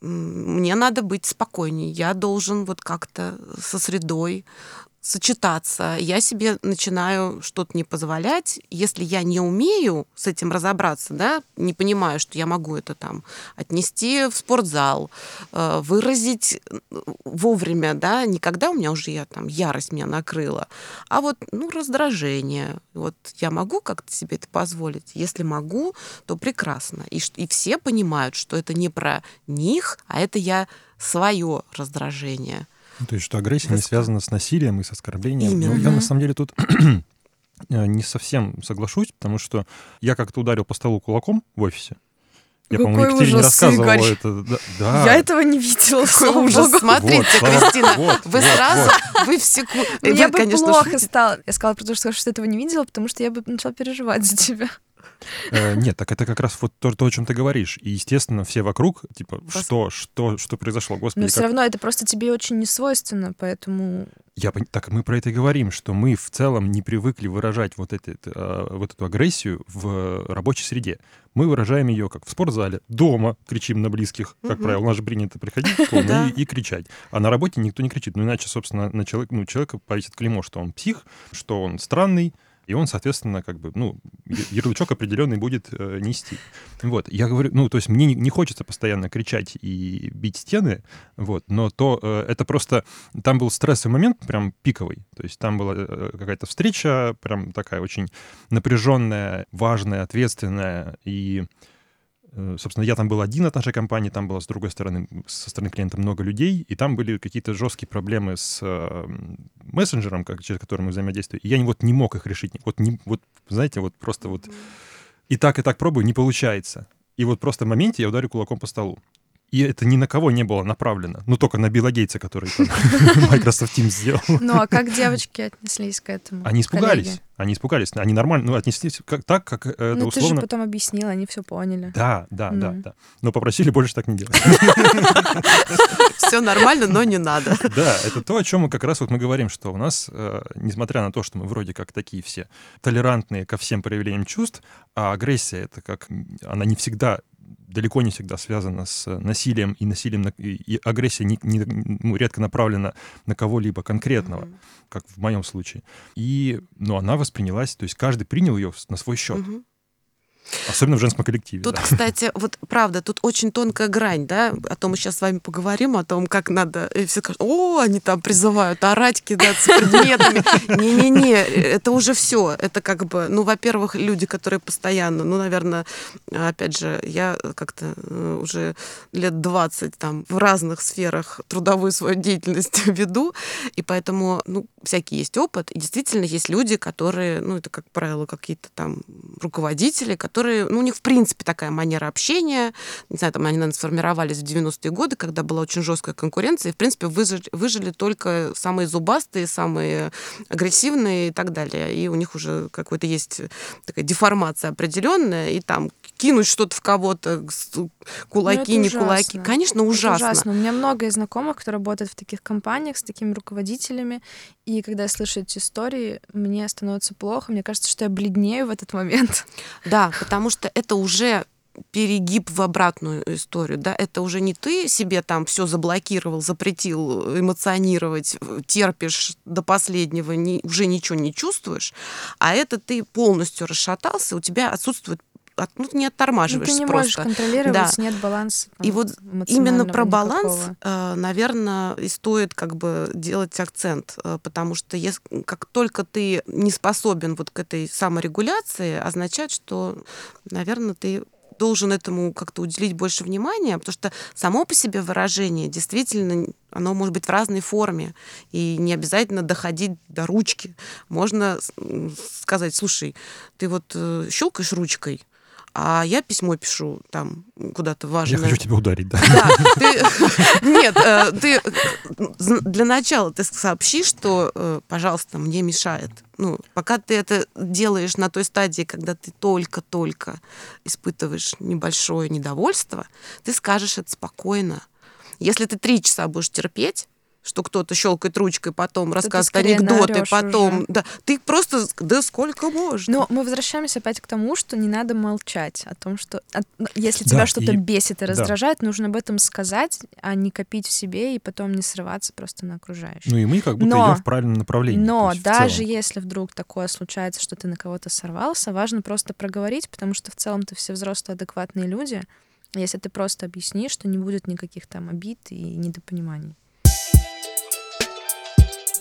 мне надо быть спокойнее, я должен вот как-то со средой сочетаться. Я себе начинаю что-то не позволять. Если я не умею с этим разобраться, да, не понимаю, что я могу это там отнести в спортзал, э, выразить вовремя, да, никогда у меня уже я там ярость меня накрыла, а вот, ну, раздражение. Вот я могу как-то себе это позволить? Если могу, то прекрасно. И, и все понимают, что это не про них, а это я свое раздражение. Ну, то есть, что агрессия не связана с насилием и с оскорблением. Именно. Ну, я на самом деле тут э, не совсем соглашусь, потому что я как-то ударил по столу кулаком в офисе. Я, по-моему, Екатерине не рассказывала Игорь. это. Да, да. Я этого не видела, Какой ужас. Богу. Смотрите, вот, Кристина, вот, вы вот, сразу, вот. вы в секунду... Мне бы конечно, плохо шутите. стало. Я сказала, потому что, что этого не видела, потому что я бы начала переживать за тебя. Э, нет, так это как раз вот то, то, о чем ты говоришь. И, естественно, все вокруг, типа, что, что, что произошло, господи. Но все равно это просто тебе очень не свойственно, поэтому... Я, так мы про это и говорим, что мы в целом не привыкли выражать вот, это, э, вот эту агрессию в рабочей среде. Мы выражаем ее как в спортзале, дома кричим на близких, как угу. правило. У нас же принято приходить и, и кричать. А на работе никто не кричит. Ну, иначе, собственно, на человек, ну, человека повесит клеймо, что он псих, что он странный, и он, соответственно, как бы, ну, ярлычок определенный будет э, нести. Вот, я говорю, ну, то есть мне не, не хочется постоянно кричать и бить стены, вот, но то, э, это просто, там был стрессовый момент, прям пиковый, то есть там была э, какая-то встреча, прям такая очень напряженная, важная, ответственная, и собственно, я там был один от нашей компании, там было с другой стороны, со стороны клиента много людей, и там были какие-то жесткие проблемы с э, мессенджером, как, через который мы взаимодействуем. И я вот не мог их решить. Вот, не, вот знаете, вот просто вот и так, и так пробую, не получается. И вот просто в моменте я ударю кулаком по столу. И это ни на кого не было направлено. Ну, только на Билла Гейтса, который Microsoft Teams сделал. Ну, а как девочки отнеслись к этому? Они испугались. Они испугались. Они нормально, ну, отнеслись как, так, как это ну, условно... ты же потом объяснил, они все поняли. Да, да, да, да. Но попросили больше так не делать. Все нормально, но не надо. Да, это то, о чем мы как раз вот мы говорим, что у нас, э, несмотря на то, что мы вроде как такие все толерантные ко всем проявлениям чувств, а агрессия — это как... Она не всегда далеко не всегда связана с насилием, и насилием, и агрессия не, не, ну, редко направлена на кого-либо конкретного, mm-hmm. как в моем случае. И, ну, она воспринялась, то есть каждый принял ее на свой счет. Mm-hmm. Особенно в женском коллективе. Тут, да. кстати, вот правда, тут очень тонкая грань, да, о том мы сейчас с вами поговорим, о том, как надо, и все скажут, о, они там призывают орать, кидаться предметами. Не-не-не, это уже все. Это как бы, ну, во-первых, люди, которые постоянно, ну, наверное, опять же, я как-то э, уже лет 20 там в разных сферах трудовую свою деятельность веду, и поэтому, ну, всякий есть опыт, и действительно есть люди, которые, ну, это, как правило, какие-то там руководители, которые которые, ну, у них, в принципе, такая манера общения. Не знаю, там они, наверное, сформировались в 90-е годы, когда была очень жесткая конкуренция, и, в принципе, выжили, выжили только самые зубастые, самые агрессивные и так далее. И у них уже какой-то есть такая деформация определенная, и там кинуть что-то в кого-то, кулаки, ну, не ужасно. кулаки. Конечно, ужасно. Это ужасно. У меня много знакомых, кто работает в таких компаниях с такими руководителями, и когда я слышу эти истории, мне становится плохо, мне кажется, что я бледнею в этот момент. Да, потому что это уже перегиб в обратную историю, да, это уже не ты себе там все заблокировал, запретил эмоционировать, терпишь до последнего, не, уже ничего не чувствуешь, а это ты полностью расшатался, у тебя отсутствует от, ну, не оттормаживаешь ну, ты не просто. можешь контролировать, да. нет баланса. Там, и вот именно про баланс, э, наверное, и стоит как бы делать акцент, э, потому что если, как только ты не способен вот к этой саморегуляции, означает, что, наверное, ты должен этому как-то уделить больше внимания, потому что само по себе выражение действительно оно может быть в разной форме, и не обязательно доходить до ручки. Можно сказать, слушай, ты вот э, щелкаешь ручкой, а я письмо пишу там куда-то важное. Я хочу тебя ударить, да. Да, ты, нет, э, ты для начала ты сообщи, что, э, пожалуйста, мне мешает. Ну, пока ты это делаешь на той стадии, когда ты только-только испытываешь небольшое недовольство, ты скажешь это спокойно. Если ты три часа будешь терпеть, что кто-то щелкает ручкой, потом рассказывает анекдоты, потом... уже. Да, ты просто... Да сколько можно? Но мы возвращаемся опять к тому, что не надо молчать о том, что ну, если Да, тебя что-то и- бесит и да. раздражает, нужно об этом сказать, а не копить в себе и потом не срываться просто на окружающих. Ну и мы как будто Но- идем в правильном направлении. Но даже если вдруг такое случается, что ты на кого-то сорвался, важно просто проговорить, потому что в целом-то все взрослые адекватные люди. Если ты просто объяснишь, что не будет никаких там обид и недопониманий.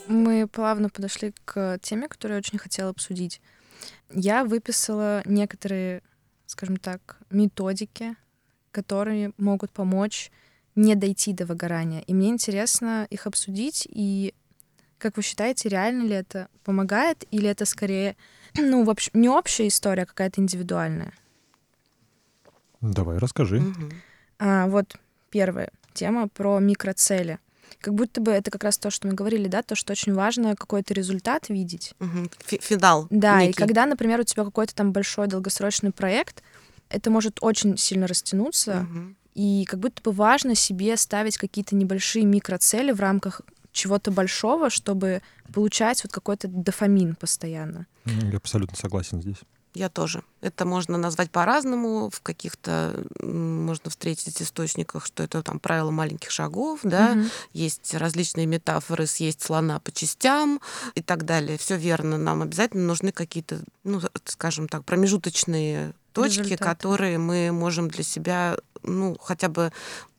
Мы плавно подошли к теме, которую я очень хотела обсудить. Я выписала некоторые, скажем так, методики, которые могут помочь не дойти до выгорания. И мне интересно их обсудить и как вы считаете, реально ли это помогает, или это скорее, ну, в общем, не общая история, а какая-то индивидуальная? Давай, расскажи. Мгм. А, вот первая тема про микроцели. Как будто бы это как раз то, что мы говорили, да, то, что очень важно какой-то результат видеть. Фи- Финал. Да, и некий. когда, например, у тебя какой-то там большой долгосрочный проект, это может очень сильно растянуться, Мгм. и как будто бы важно себе ставить какие-то небольшие микроцели в рамках чего-то большого, чтобы получать вот какой-то дофамин постоянно. Я абсолютно согласен здесь. Я тоже. Это можно назвать по-разному. В каких-то можно встретить источниках, что это там правило маленьких шагов, да. Мгм. Есть различные метафоры съесть слона по частям и так далее. Все верно. Нам обязательно нужны какие-то, ну, скажем так, промежуточные точки, Результаты. которые мы можем для себя, ну, хотя бы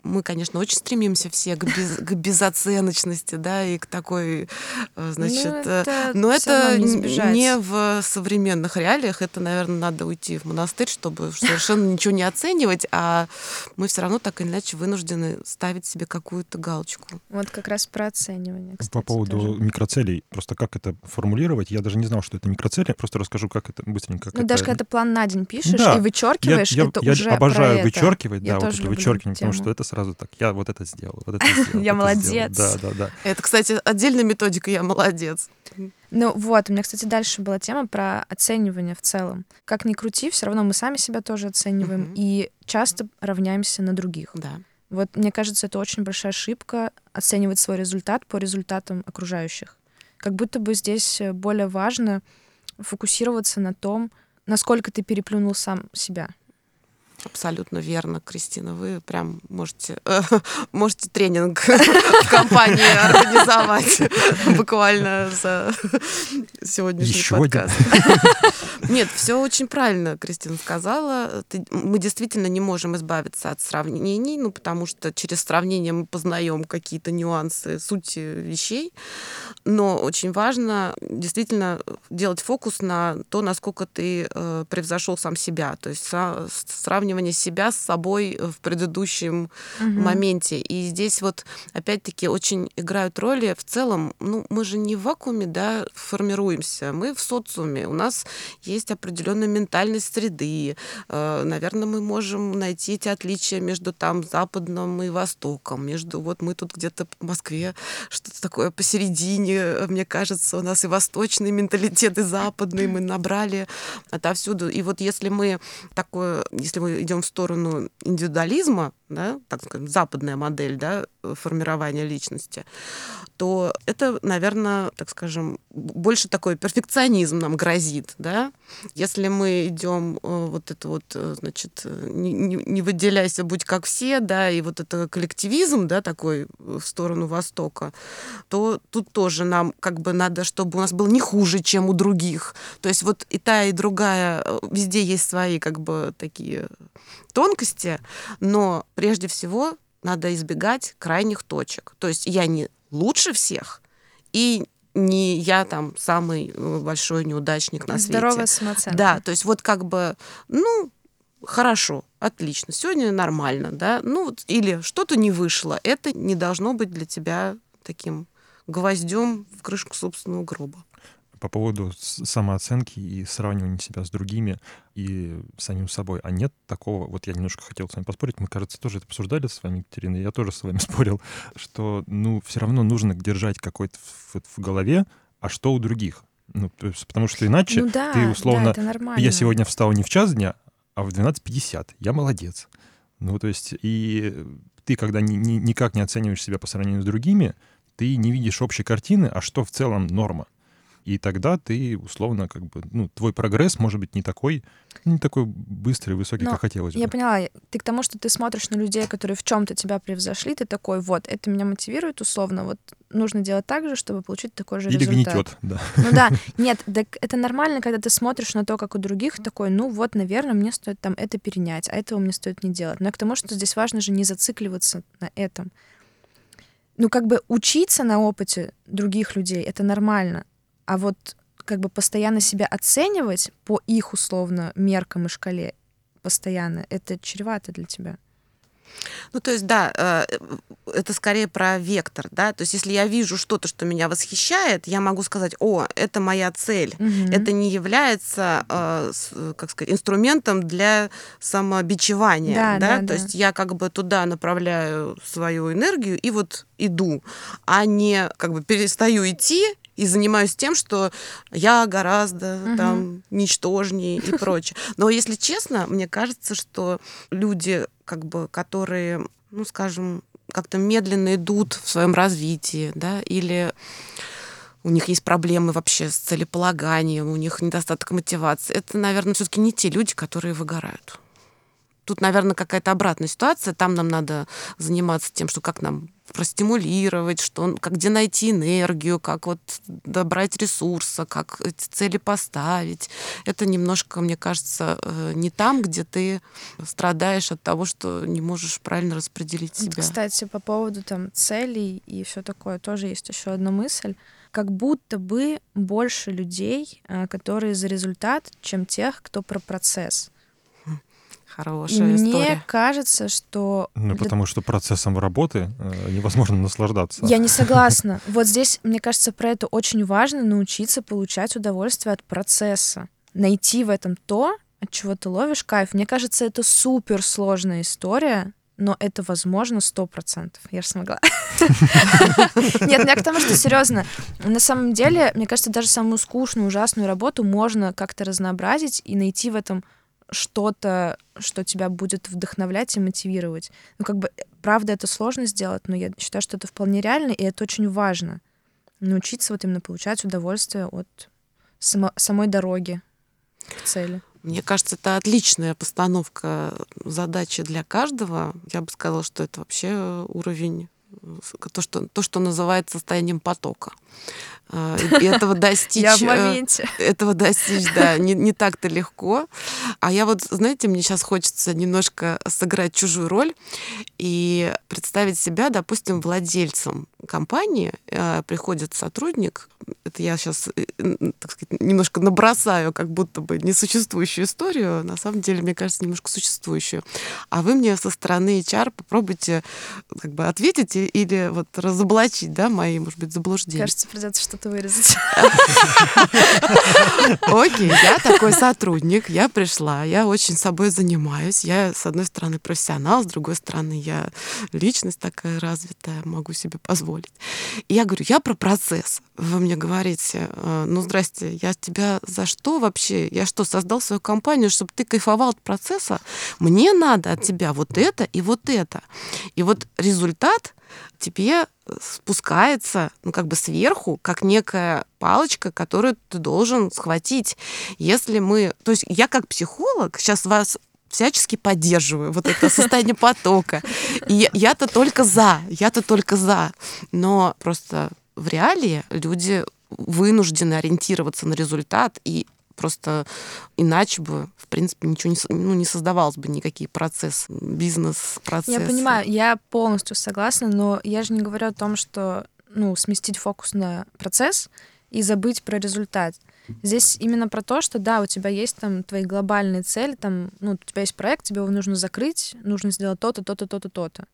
мы, конечно, очень стремимся все к, без- к безоценочности, да, и к такой, э, значит, Ну, это но это не не в современных реалиях. Это, наверное, надо уйти в монастырь, чтобы совершенно ничего не оценивать, а мы все равно так или иначе вынуждены ставить себе какую-то галочку. Вот как раз про оценивание, кстати, По поводу тоже. микроцелей, просто как это формулировать, я даже не знал, что это микроцели, я просто расскажу, как это быстренько. как Ну, даже это- когда ты план на день пишешь Да. и Я, вычеркиваешь, я- это я уже обожаю про это. вычеркивать, Я да, вот тоже это люблю вычеркивание, потому тему. что это сразу так. Я вот это сделал, вот это сделал. Я молодец. Да, да, да. Это, кстати, отдельная методика, я молодец. Ну вот, у меня, кстати, дальше была тема про оценивание в целом. Как ни крути, все равно мы сами себя тоже оцениваем и часто равняемся на других. Да. Вот мне кажется, это очень большая ошибка оценивать свой результат по результатам окружающих. Как будто бы здесь э, более важно фокусироваться на том, насколько ты переплюнул сам себя. Абсолютно верно, Кристина. Вы прям можете, э, можете тренинг в компании организовать буквально за сегодняшний Еще один. подкаст. Нет, все очень правильно Кристина сказала. Ты- мы действительно не можем избавиться от сравнений, ну, потому что через сравнение мы познаем какие-то нюансы сути вещей. Но очень важно действительно делать фокус на то, насколько ты э, превзошел сам себя. То есть са- сравнивание себя с собой в предыдущем моменте. И здесь вот опять-таки очень играют роли. В целом, ну, мы же не в вакууме, да, формируемся, мы в социуме, у нас есть определенная ментальность среды, Э, наверное, мы можем найти эти отличия между там Западом и Востоком, между вот мы тут где-то в Москве, что-то такое посередине, э, мне кажется, у нас и восточный менталитет, и западный мы набрали отовсюду. И вот если мы такое, если мы идем в сторону индивидуализма, да, так скажем, западная модель да, формирования личности, то это, наверное, так скажем, больше такой перфекционизм нам грозит, да. Если мы идем э, вот это вот, э, значит, э, не, не- выделяйся, будь как все, да, и вот это коллективизм, да, такой в сторону Востока, то тут тоже нам как бы надо, чтобы у нас было не хуже, чем у других. То есть вот и та, и другая, везде есть свои как бы такие тонкости, но прежде всего надо избегать крайних точек. То есть я не лучше всех, и не я там самый э, большой неудачник на свете. Здоровая самооценка. Да, то есть вот как бы, ну, хорошо, отлично, сегодня нормально, да, ну, или что-то не вышло, это не должно быть для тебя таким гвоздем в крышку собственного гроба. По поводу самооценки и сравнивания себя с другими и самим собой. А нет такого, вот я немножко хотел с вами поспорить, мы, кажется, тоже это обсуждали с вами, Екатерина, я тоже с вами спорил, что, ну, все равно нужно держать какой-то в, в голове, а что у других. Ну, есть, потому что иначе Ну да, ты условно... да, я сегодня встал не в час дня, а в 12.50. Я молодец. Ну, то есть, и ты, когда ни- ни- никак не оцениваешь себя по сравнению с другими, ты не видишь общей картины, а что в целом норма. И тогда ты, условно, как бы, ну, твой прогресс может быть не такой, не такой быстрый, высокий, Но как хотелось бы. Я поняла. Ты к тому, что ты смотришь на людей, которые в чем-то тебя превзошли, ты такой, вот, это меня мотивирует условно, вот нужно делать так же, чтобы получить такой же Или результат. гнетет, да. Ну да, нет, так это нормально, когда ты смотришь на то, как у других, такой, ну вот, наверное, мне стоит там это перенять, а этого мне стоит не делать. Но к тому, что здесь важно же не зацикливаться на этом. Ну, как бы учиться на опыте других людей — это нормально. А вот как бы постоянно себя оценивать по их условно меркам и шкале постоянно, это чревато для тебя. Ну, то есть, да, э, это скорее про вектор, да. То есть, если я вижу что-то, что меня восхищает, я могу сказать, о, это моя цель. Мгм. Это не является, э, как сказать, инструментом для самобичевания, Да, да. да, То да. есть я как бы туда направляю свою энергию и вот иду, а не как бы перестаю идти и занимаюсь тем, что я гораздо Мгм. там ничтожнее и прочее. Но если честно, мне кажется, что люди, как бы, которые, ну, скажем, как-то медленно идут в своем развитии, да, или у них есть проблемы вообще с целеполаганием, у них недостаток мотивации. Это, наверное, все-таки не те люди, которые выгорают. Тут, наверное, какая-то обратная ситуация. Там нам надо заниматься тем, что как нам простимулировать, что, как где найти энергию, как вот добрать ресурса, как эти цели поставить. Это немножко, мне кажется, э, не там, где ты страдаешь от того, что не можешь правильно распределить Вот, себя. Кстати, по поводу там целей и все такое, тоже есть еще одна мысль. Как будто бы больше людей, а, которые за результат, чем тех, кто про процесс. И Хорошая мне история. кажется, что Ну, потому что процессом работы э, невозможно наслаждаться. я не согласна. Вот здесь, мне кажется, про это очень важно научиться получать удовольствие от процесса. Найти в этом то, от чего ты ловишь кайф. Мне кажется, это супер сложная история, но это возможно сто процентов. Я же смогла. Нет, я к тому, что серьезно. На самом деле, мне кажется, даже самую скучную, ужасную работу можно как-то разнообразить и найти в этом что-то, что тебя будет вдохновлять и мотивировать. Ну, как бы, правда, это сложно сделать, но я считаю, что это вполне реально, и это очень важно. Научиться вот именно получать удовольствие от само- самой дороги к цели. Мне кажется, это отличная постановка задачи для каждого. Я бы сказала, что это вообще уровень, э, с- то, что, то, что называется состоянием потока. А, И этого достичь... Я в э, моменте. этого достичь, да, не, не так-то легко. А я вот, знаете, мне сейчас хочется немножко сыграть чужую роль и представить себя, допустим, владельцем компании. Э, Приходит сотрудник, это я сейчас, так сказать, немножко набросаю, как будто бы несуществующую историю, на самом деле, мне кажется, немножко существующую. А вы мне со стороны HR попробуйте как бы ответить или вот разоблачить, да, мои, может быть, заблуждения. Кажется, придется что-то вырезать. Окей, я такой сотрудник, я пришла, я очень собой занимаюсь. Я, с одной стороны, профессионал, с другой стороны, я личность такая развитая, могу себе позволить. И я говорю, я про процесс. Вы мне говорите, э, ну, здрасте, я тебя за что вообще? Я что, создал свою компанию, чтобы ты кайфовал от процесса? Мне надо от тебя вот это и вот это. И вот результат тебе спускается, ну, как бы сверху, как некая палочка, которую ты должен схватить. Если мы... То есть я как психолог сейчас вас всячески поддерживаю вот это состояние потока. И я-то только за, я-то только за. Но просто в реалии люди вынуждены ориентироваться на результат и просто иначе бы, в принципе, ничего не, ну, не создавалось бы, никакие процессы, бизнес-процессы. Я понимаю, я полностью согласна, но я же не говорю о том, что ну, сместить фокус на процесс и забыть про результат. Здесь именно про то, что да, у тебя есть там твои глобальные цели, там, ну, у тебя есть проект, тебе его нужно закрыть, нужно сделать то-то, то-то, то-то, то-то.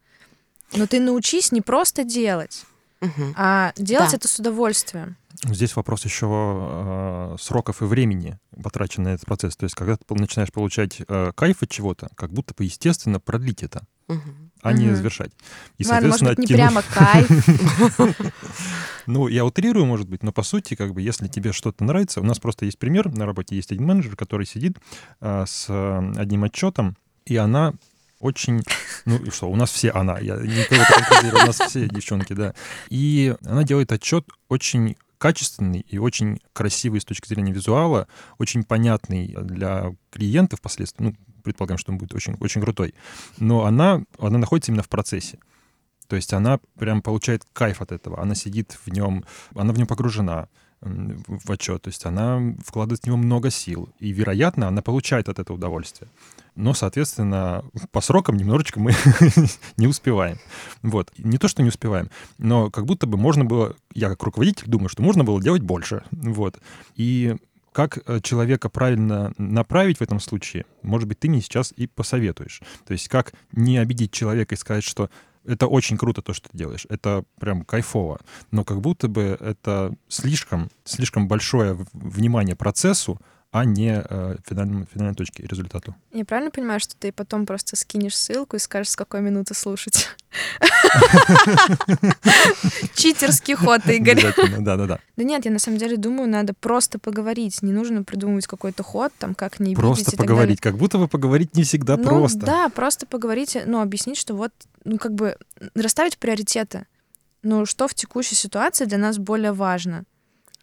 Но ты научись не просто делать, Мгм. а делать Да. это с удовольствием. Здесь вопрос еще э, сроков и времени, потраченный на этот процесс. То есть, когда ты начинаешь получать э, кайф от чего-то, как будто бы естественно продлить это, Мгм. а не Мгм. завершать. И, Ладно, может соответственно, быть, не оттянуть- прямо кайф. Ну, я утрирую, может быть, но по сути, как бы, если тебе что-то нравится, у нас просто есть пример на работе, есть один менеджер, который сидит а, с а, одним отчетом, и она очень... Ну и что, у нас все она, я не контролирую, у нас все девчонки, да. И она делает отчет очень качественный и очень красивый с точки зрения визуала, очень понятный для клиентов впоследствии. Ну, предполагаем, что он будет очень, очень крутой. Но она, она находится именно в процессе. То есть она прям получает кайф от этого. Она сидит в нем, она в нем погружена в отчет. То есть она вкладывает в него много сил. И, вероятно, она получает от этого удовольствие. Но, соответственно, по срокам немножечко мы не успеваем. Вот. Не то, что не успеваем, но как будто бы можно было, я как руководитель думаю, что можно было делать больше. Вот. И как э, человека правильно направить в этом случае, может быть, ты мне сейчас и посоветуешь. То есть как не обидеть человека и сказать, что это очень круто то, что ты делаешь. Это прям кайфово. Но как будто бы это слишком, слишком большое внимание процессу, а не э, финальной, финальной точке результату. Я правильно понимаю, что ты потом просто скинешь ссылку и скажешь, с какой минуты слушать? Читерский ход, Игорь. Да, да, нет, я на самом деле думаю, надо просто поговорить. Не нужно придумывать какой-то ход, там, как не Просто поговорить. Как будто бы поговорить не всегда ну, просто. Да, просто поговорить, ну, объяснить, что вот, ну, как бы расставить приоритеты. Ну, что в текущей ситуации для нас более важно?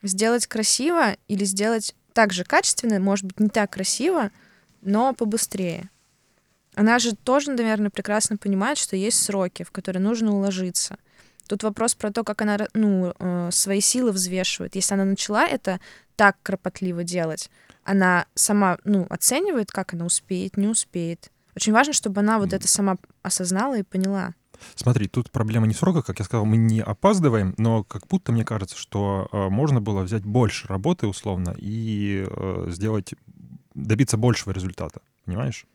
Сделать красиво или сделать так же качественно, может быть, не так красиво, но побыстрее. Она же тоже, наверное, прекрасно понимает, что есть сроки, в которые нужно уложиться. Тут вопрос про то, как она ну, э, свои силы взвешивает. Если она начала это так кропотливо делать, она сама ну, оценивает, как она успеет, не успеет. Очень важно, чтобы она вот это сама осознала и поняла. Смотри, тут проблема не в сроках, как я сказал, мы не опаздываем, но как будто мне кажется, что э, можно было взять больше работы условно и э, сделать, добиться большего результата, понимаешь?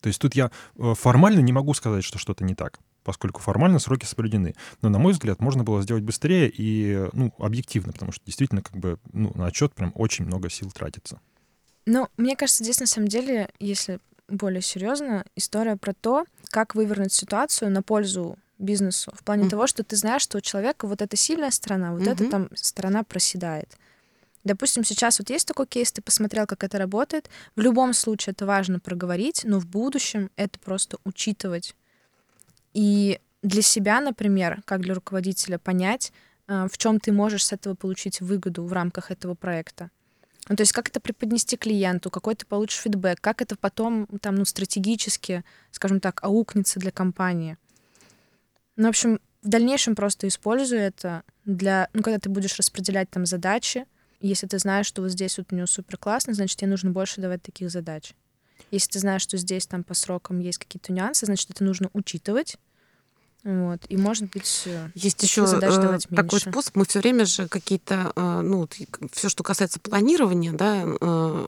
То есть тут я э, формально не могу сказать, что что-то не так, поскольку формально сроки соблюдены. Но, на мой взгляд, можно было сделать быстрее и, ну, объективно, потому что действительно, как бы, ну, на отчет прям очень много сил тратится. Ну, мне кажется, здесь на самом деле, если более серьезно, история про то, как вывернуть ситуацию на пользу бизнесу. В плане mm-hmm. того, что ты знаешь, что у человека вот эта сильная сторона, вот mm-hmm. эта там сторона проседает. Допустим, сейчас вот есть такой кейс, ты посмотрел, как это работает. В любом случае это важно проговорить, но в будущем это просто учитывать. И для себя, например, как для руководителя, понять, э, в чем ты можешь с этого получить выгоду в рамках этого проекта. Ну, то есть как это преподнести клиенту, какой ты получишь фидбэк, как это потом там, ну, стратегически, скажем так, аукнется для компании. Ну, в общем, в дальнейшем просто используй это для, ну, когда ты будешь распределять там задачи, если ты знаешь, что вот здесь вот у него супер классно, значит, тебе нужно больше давать таких задач. Если ты знаешь, что здесь там по срокам есть какие-то нюансы, значит, это нужно учитывать, вот. И может быть э, есть еще э, такой способ. Мы все время же какие-то, э, ну, все, что касается планирования, да,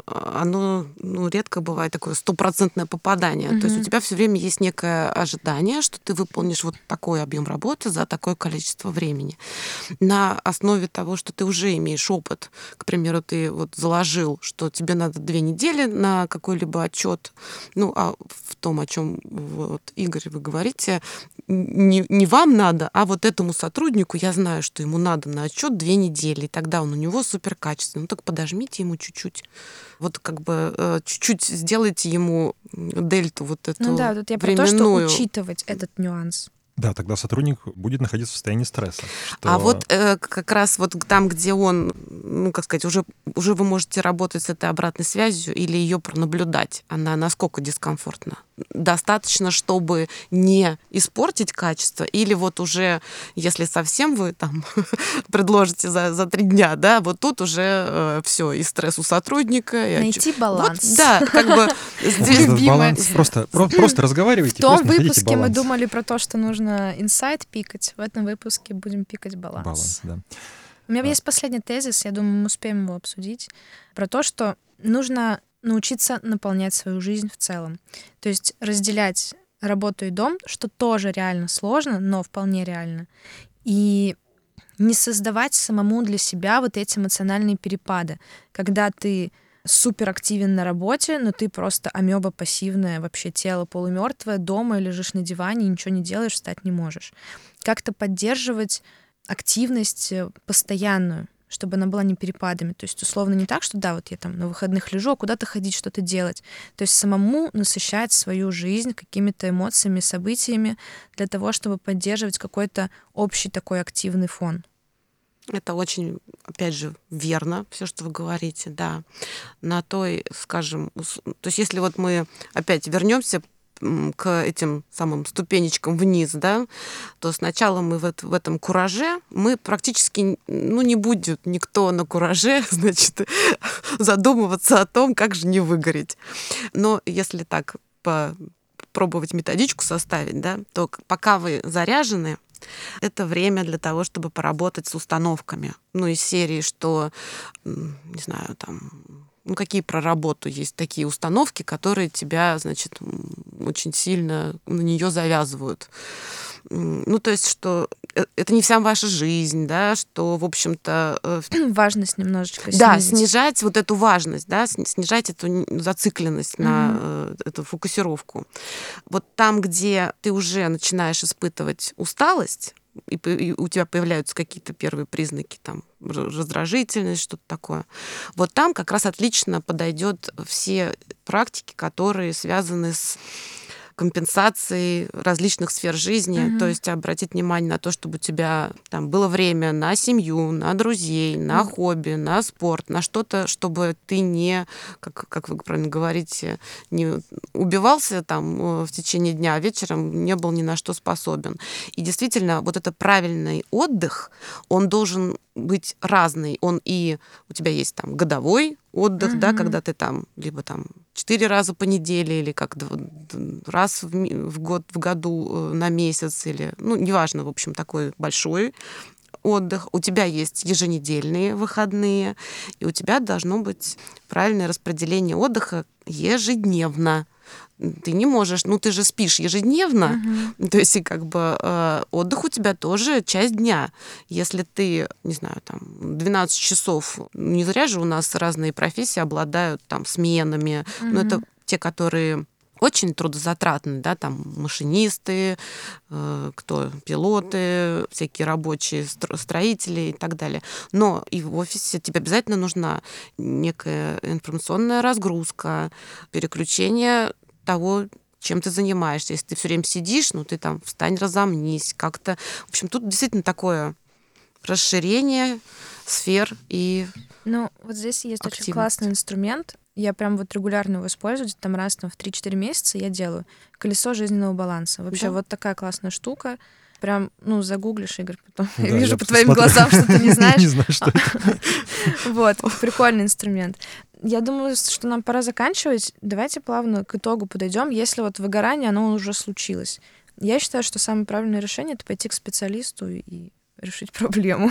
оно ну, редко бывает такое стопроцентное попадание. Угу. То есть у тебя все время есть некое ожидание, что ты выполнишь вот такой объем работы за такое количество времени. На основе того, что ты уже имеешь опыт, к примеру, ты вот заложил, что тебе надо две недели на какой-либо отчет, ну, а в том, о чем вот Игорь вы говорите, не, не вам надо, а вот этому сотруднику я знаю, что ему надо на отчет две недели, и тогда он у него супер качественный. Ну так подожмите ему чуть-чуть. Вот как бы э, чуть-чуть сделайте ему дельту вот эту Ну да, тут я про то, что учитывать этот нюанс. Да, тогда сотрудник будет находиться в состоянии стресса. Что... А вот э, как раз вот там, где он, ну, как сказать, уже, уже вы можете работать с этой обратной связью или ее пронаблюдать, она насколько дискомфортна? Достаточно, чтобы не испортить качество, или вот уже, если совсем вы там предложите за, за три дня, да, вот тут уже э, все, и стресс у сотрудника. И Найти баланс. Вот, да, как бы баланс. Просто, просто разговаривайте. В том выпуске мы думали про то, что нужно инсайт пикать, в этом выпуске будем пикать баланс. Баланс, да. У меня есть последний тезис, я думаю, мы успеем его обсудить, про то, что нужно научиться наполнять свою жизнь в целом. То есть разделять работу и дом, что тоже реально сложно, но вполне реально. И не создавать самому для себя вот эти эмоциональные перепады, когда ты супер активен на работе, но ты просто амеба пассивная, вообще тело полумертвое, дома лежишь на диване, ничего не делаешь, встать не можешь. Как-то поддерживать активность э, постоянную, чтобы она была не перепадами. То есть, условно, не так, что да, вот я там на выходных лежу, а куда-то ходить, что-то делать. То есть самому насыщать свою жизнь какими-то эмоциями, событиями для того, чтобы поддерживать какой-то общий такой активный фон. Это очень, опять же, верно, все, что вы говорите, да. На той, скажем, то есть если вот мы опять вернемся к этим самым ступенечкам вниз, да, то сначала мы в, в этом кураже, мы практически, ну, не будет никто на кураже, значит, задумываться о том, как же не выгореть. Но если так попробовать методичку составить, да, то пока вы заряжены, это время для того, чтобы поработать с установками. Ну, из серии, что, не знаю, там, ну, какие про работу есть такие установки, которые тебя, значит, очень сильно на нее завязывают. Ну, то есть, что э, это не вся ваша жизнь, да, что, в общем-то... Э, важность немножечко снизить. Да, снижать вот эту важность, да, снижать эту зацикленность mm-hmm. на э, эту фокусировку. Вот там, где ты уже начинаешь испытывать усталость, и у тебя появляются какие-то первые признаки, там, раздражительность, что-то такое. Вот там как раз отлично подойдет все практики, которые связаны с компенсации различных сфер жизни, угу. то есть обратить внимание на то, чтобы у тебя там было время на семью, на друзей, на угу. хобби, на спорт, на что-то, чтобы ты не, как, как вы правильно говорите, не убивался там э, в течение дня, а вечером не был ни на что способен. И действительно, вот это правильный отдых, он должен быть разный. Он и у тебя есть там годовой отдых, угу. да, когда ты там либо там четыре раза по неделе или как раз в, год в году э, на месяц или ну неважно, в общем, такой большой отдых, у тебя есть еженедельные выходные, и у тебя должно быть правильное распределение отдыха ежедневно ты не можешь, ну ты же спишь ежедневно, uh-huh. то есть и как бы э, отдых у тебя тоже часть дня. Если ты, не знаю, там 12 часов, не зря же у нас разные профессии обладают там сменами, uh-huh. но это те, которые очень трудозатратны, да, там машинисты, э, кто пилоты, всякие рабочие, строители и так далее. Но и в офисе тебе обязательно нужна некая информационная разгрузка, переключение того, чем ты занимаешься. Если ты все время сидишь, ну ты там встань, разомнись, как-то. В общем, тут действительно такое расширение сфер и Ну, вот здесь есть очень классный инструмент. Я прям вот регулярно его использую, там раз там, в 3-4 месяца я делаю. Колесо жизненного баланса. Вообще да. вот такая классная штука. Прям, ну, загуглишь, Игорь, потом. Да, я вижу я по твоим глазам, что ты не знаешь. Не знаю, что Вот, прикольный инструмент. Я думаю, что нам пора заканчивать. Давайте плавно к итогу подойдем. Если вот выгорание, оно уже случилось. Я считаю, что самое правильное решение — это пойти к специалисту и решить проблему.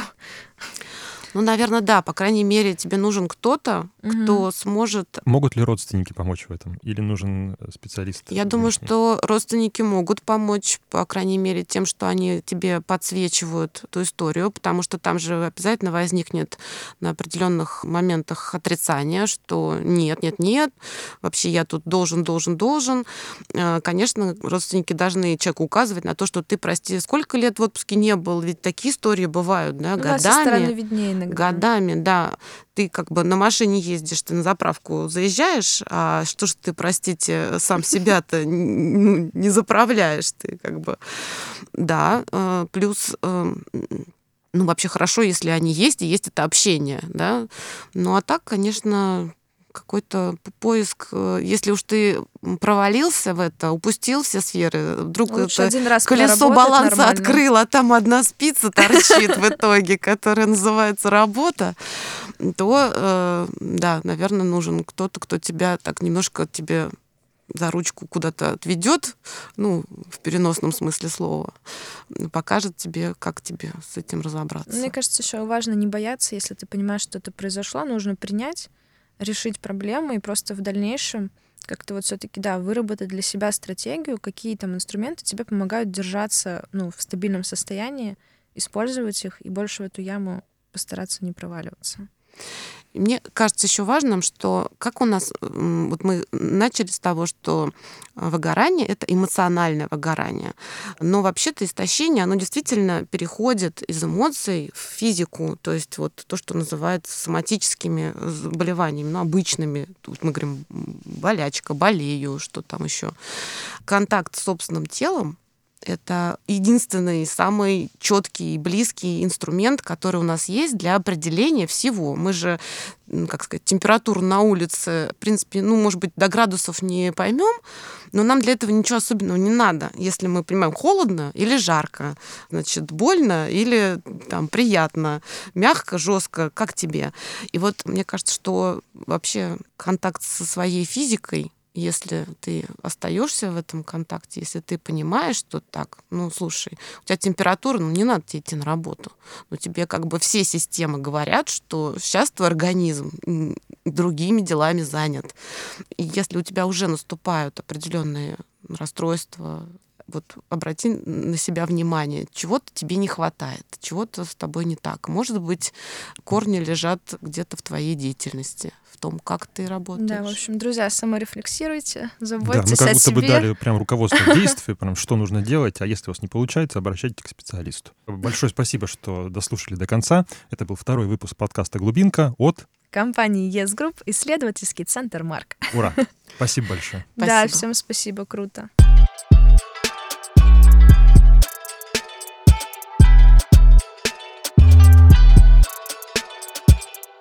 Ну, наверное, да. По крайней мере, тебе нужен кто-то, угу. кто сможет... Могут ли родственники помочь в этом? Или нужен э, специалист? Я думаю, что родственники могут помочь, по крайней мере, тем, что они тебе подсвечивают ту историю, потому что там же обязательно возникнет на определенных моментах отрицание, что нет, нет, нет, вообще я тут должен, должен, должен. Э, конечно, родственники должны человеку указывать на то, что ты, прости, сколько лет в отпуске не был, ведь такие истории бывают, да, ну, годами. Со стороны виднее иногда. Годами, да. Ты как бы на машине ездишь, ты на заправку заезжаешь, а что ж ты, простите, сам себя-то ну, не заправляешь, ты как бы... Да, э, плюс э, ну, вообще хорошо, если они есть, и есть это общение, да. Ну, а так, конечно, какой-то поиск, э, если уж ты провалился в это, упустил все сферы, вдруг Лучше это один раз колесо баланса нормально. открыл, а там одна спица торчит в итоге, которая называется работа, то, э, да, наверное, нужен кто-то, кто тебя так немножко тебе за ручку куда-то отведет, ну, в переносном смысле слова, покажет тебе, как тебе с этим разобраться. Мне кажется, еще важно не бояться, если ты понимаешь, что это произошло, нужно принять, решить проблему и просто в дальнейшем как-то вот все-таки, да, выработать для себя стратегию, какие там инструменты тебе помогают держаться, ну, в стабильном состоянии, использовать их и больше в эту яму постараться не проваливаться. Мне кажется еще важным, что как у нас, вот мы начали с того, что выгорание — это эмоциональное выгорание. Но вообще-то истощение, оно действительно переходит из эмоций в физику, то есть вот то, что называется соматическими заболеваниями, ну, обычными. Тут мы говорим болячка, болею, что там еще. Контакт с собственным телом это единственный самый четкий и близкий инструмент, который у нас есть для определения всего. Мы же, как сказать, температуру на улице, в принципе, ну, может быть, до градусов не поймем, но нам для этого ничего особенного не надо. Если мы понимаем, холодно или жарко, значит, больно или там приятно, мягко, жестко, как тебе. И вот мне кажется, что вообще контакт со своей физикой если ты остаешься в этом контакте, если ты понимаешь, что так, ну, слушай, у тебя температура, ну, не надо тебе идти на работу. Но тебе как бы все системы говорят, что сейчас твой организм другими делами занят. И если у тебя уже наступают определенные расстройства, вот обрати на себя внимание, чего-то тебе не хватает, чего-то с тобой не так. Может быть, корни лежат где-то в твоей деятельности, в том, как ты работаешь. Да, в общем, друзья, саморефлексируйте, заботьтесь да, мы как о будто себе. бы дали прям руководство действий, прям что нужно делать, а если у вас не получается, обращайтесь к специалисту. Большое спасибо, что дослушали до конца. Это был второй выпуск подкаста «Глубинка» от компании Yes Group, исследовательский центр Марк. Ура! Спасибо большое. Да, всем спасибо, круто.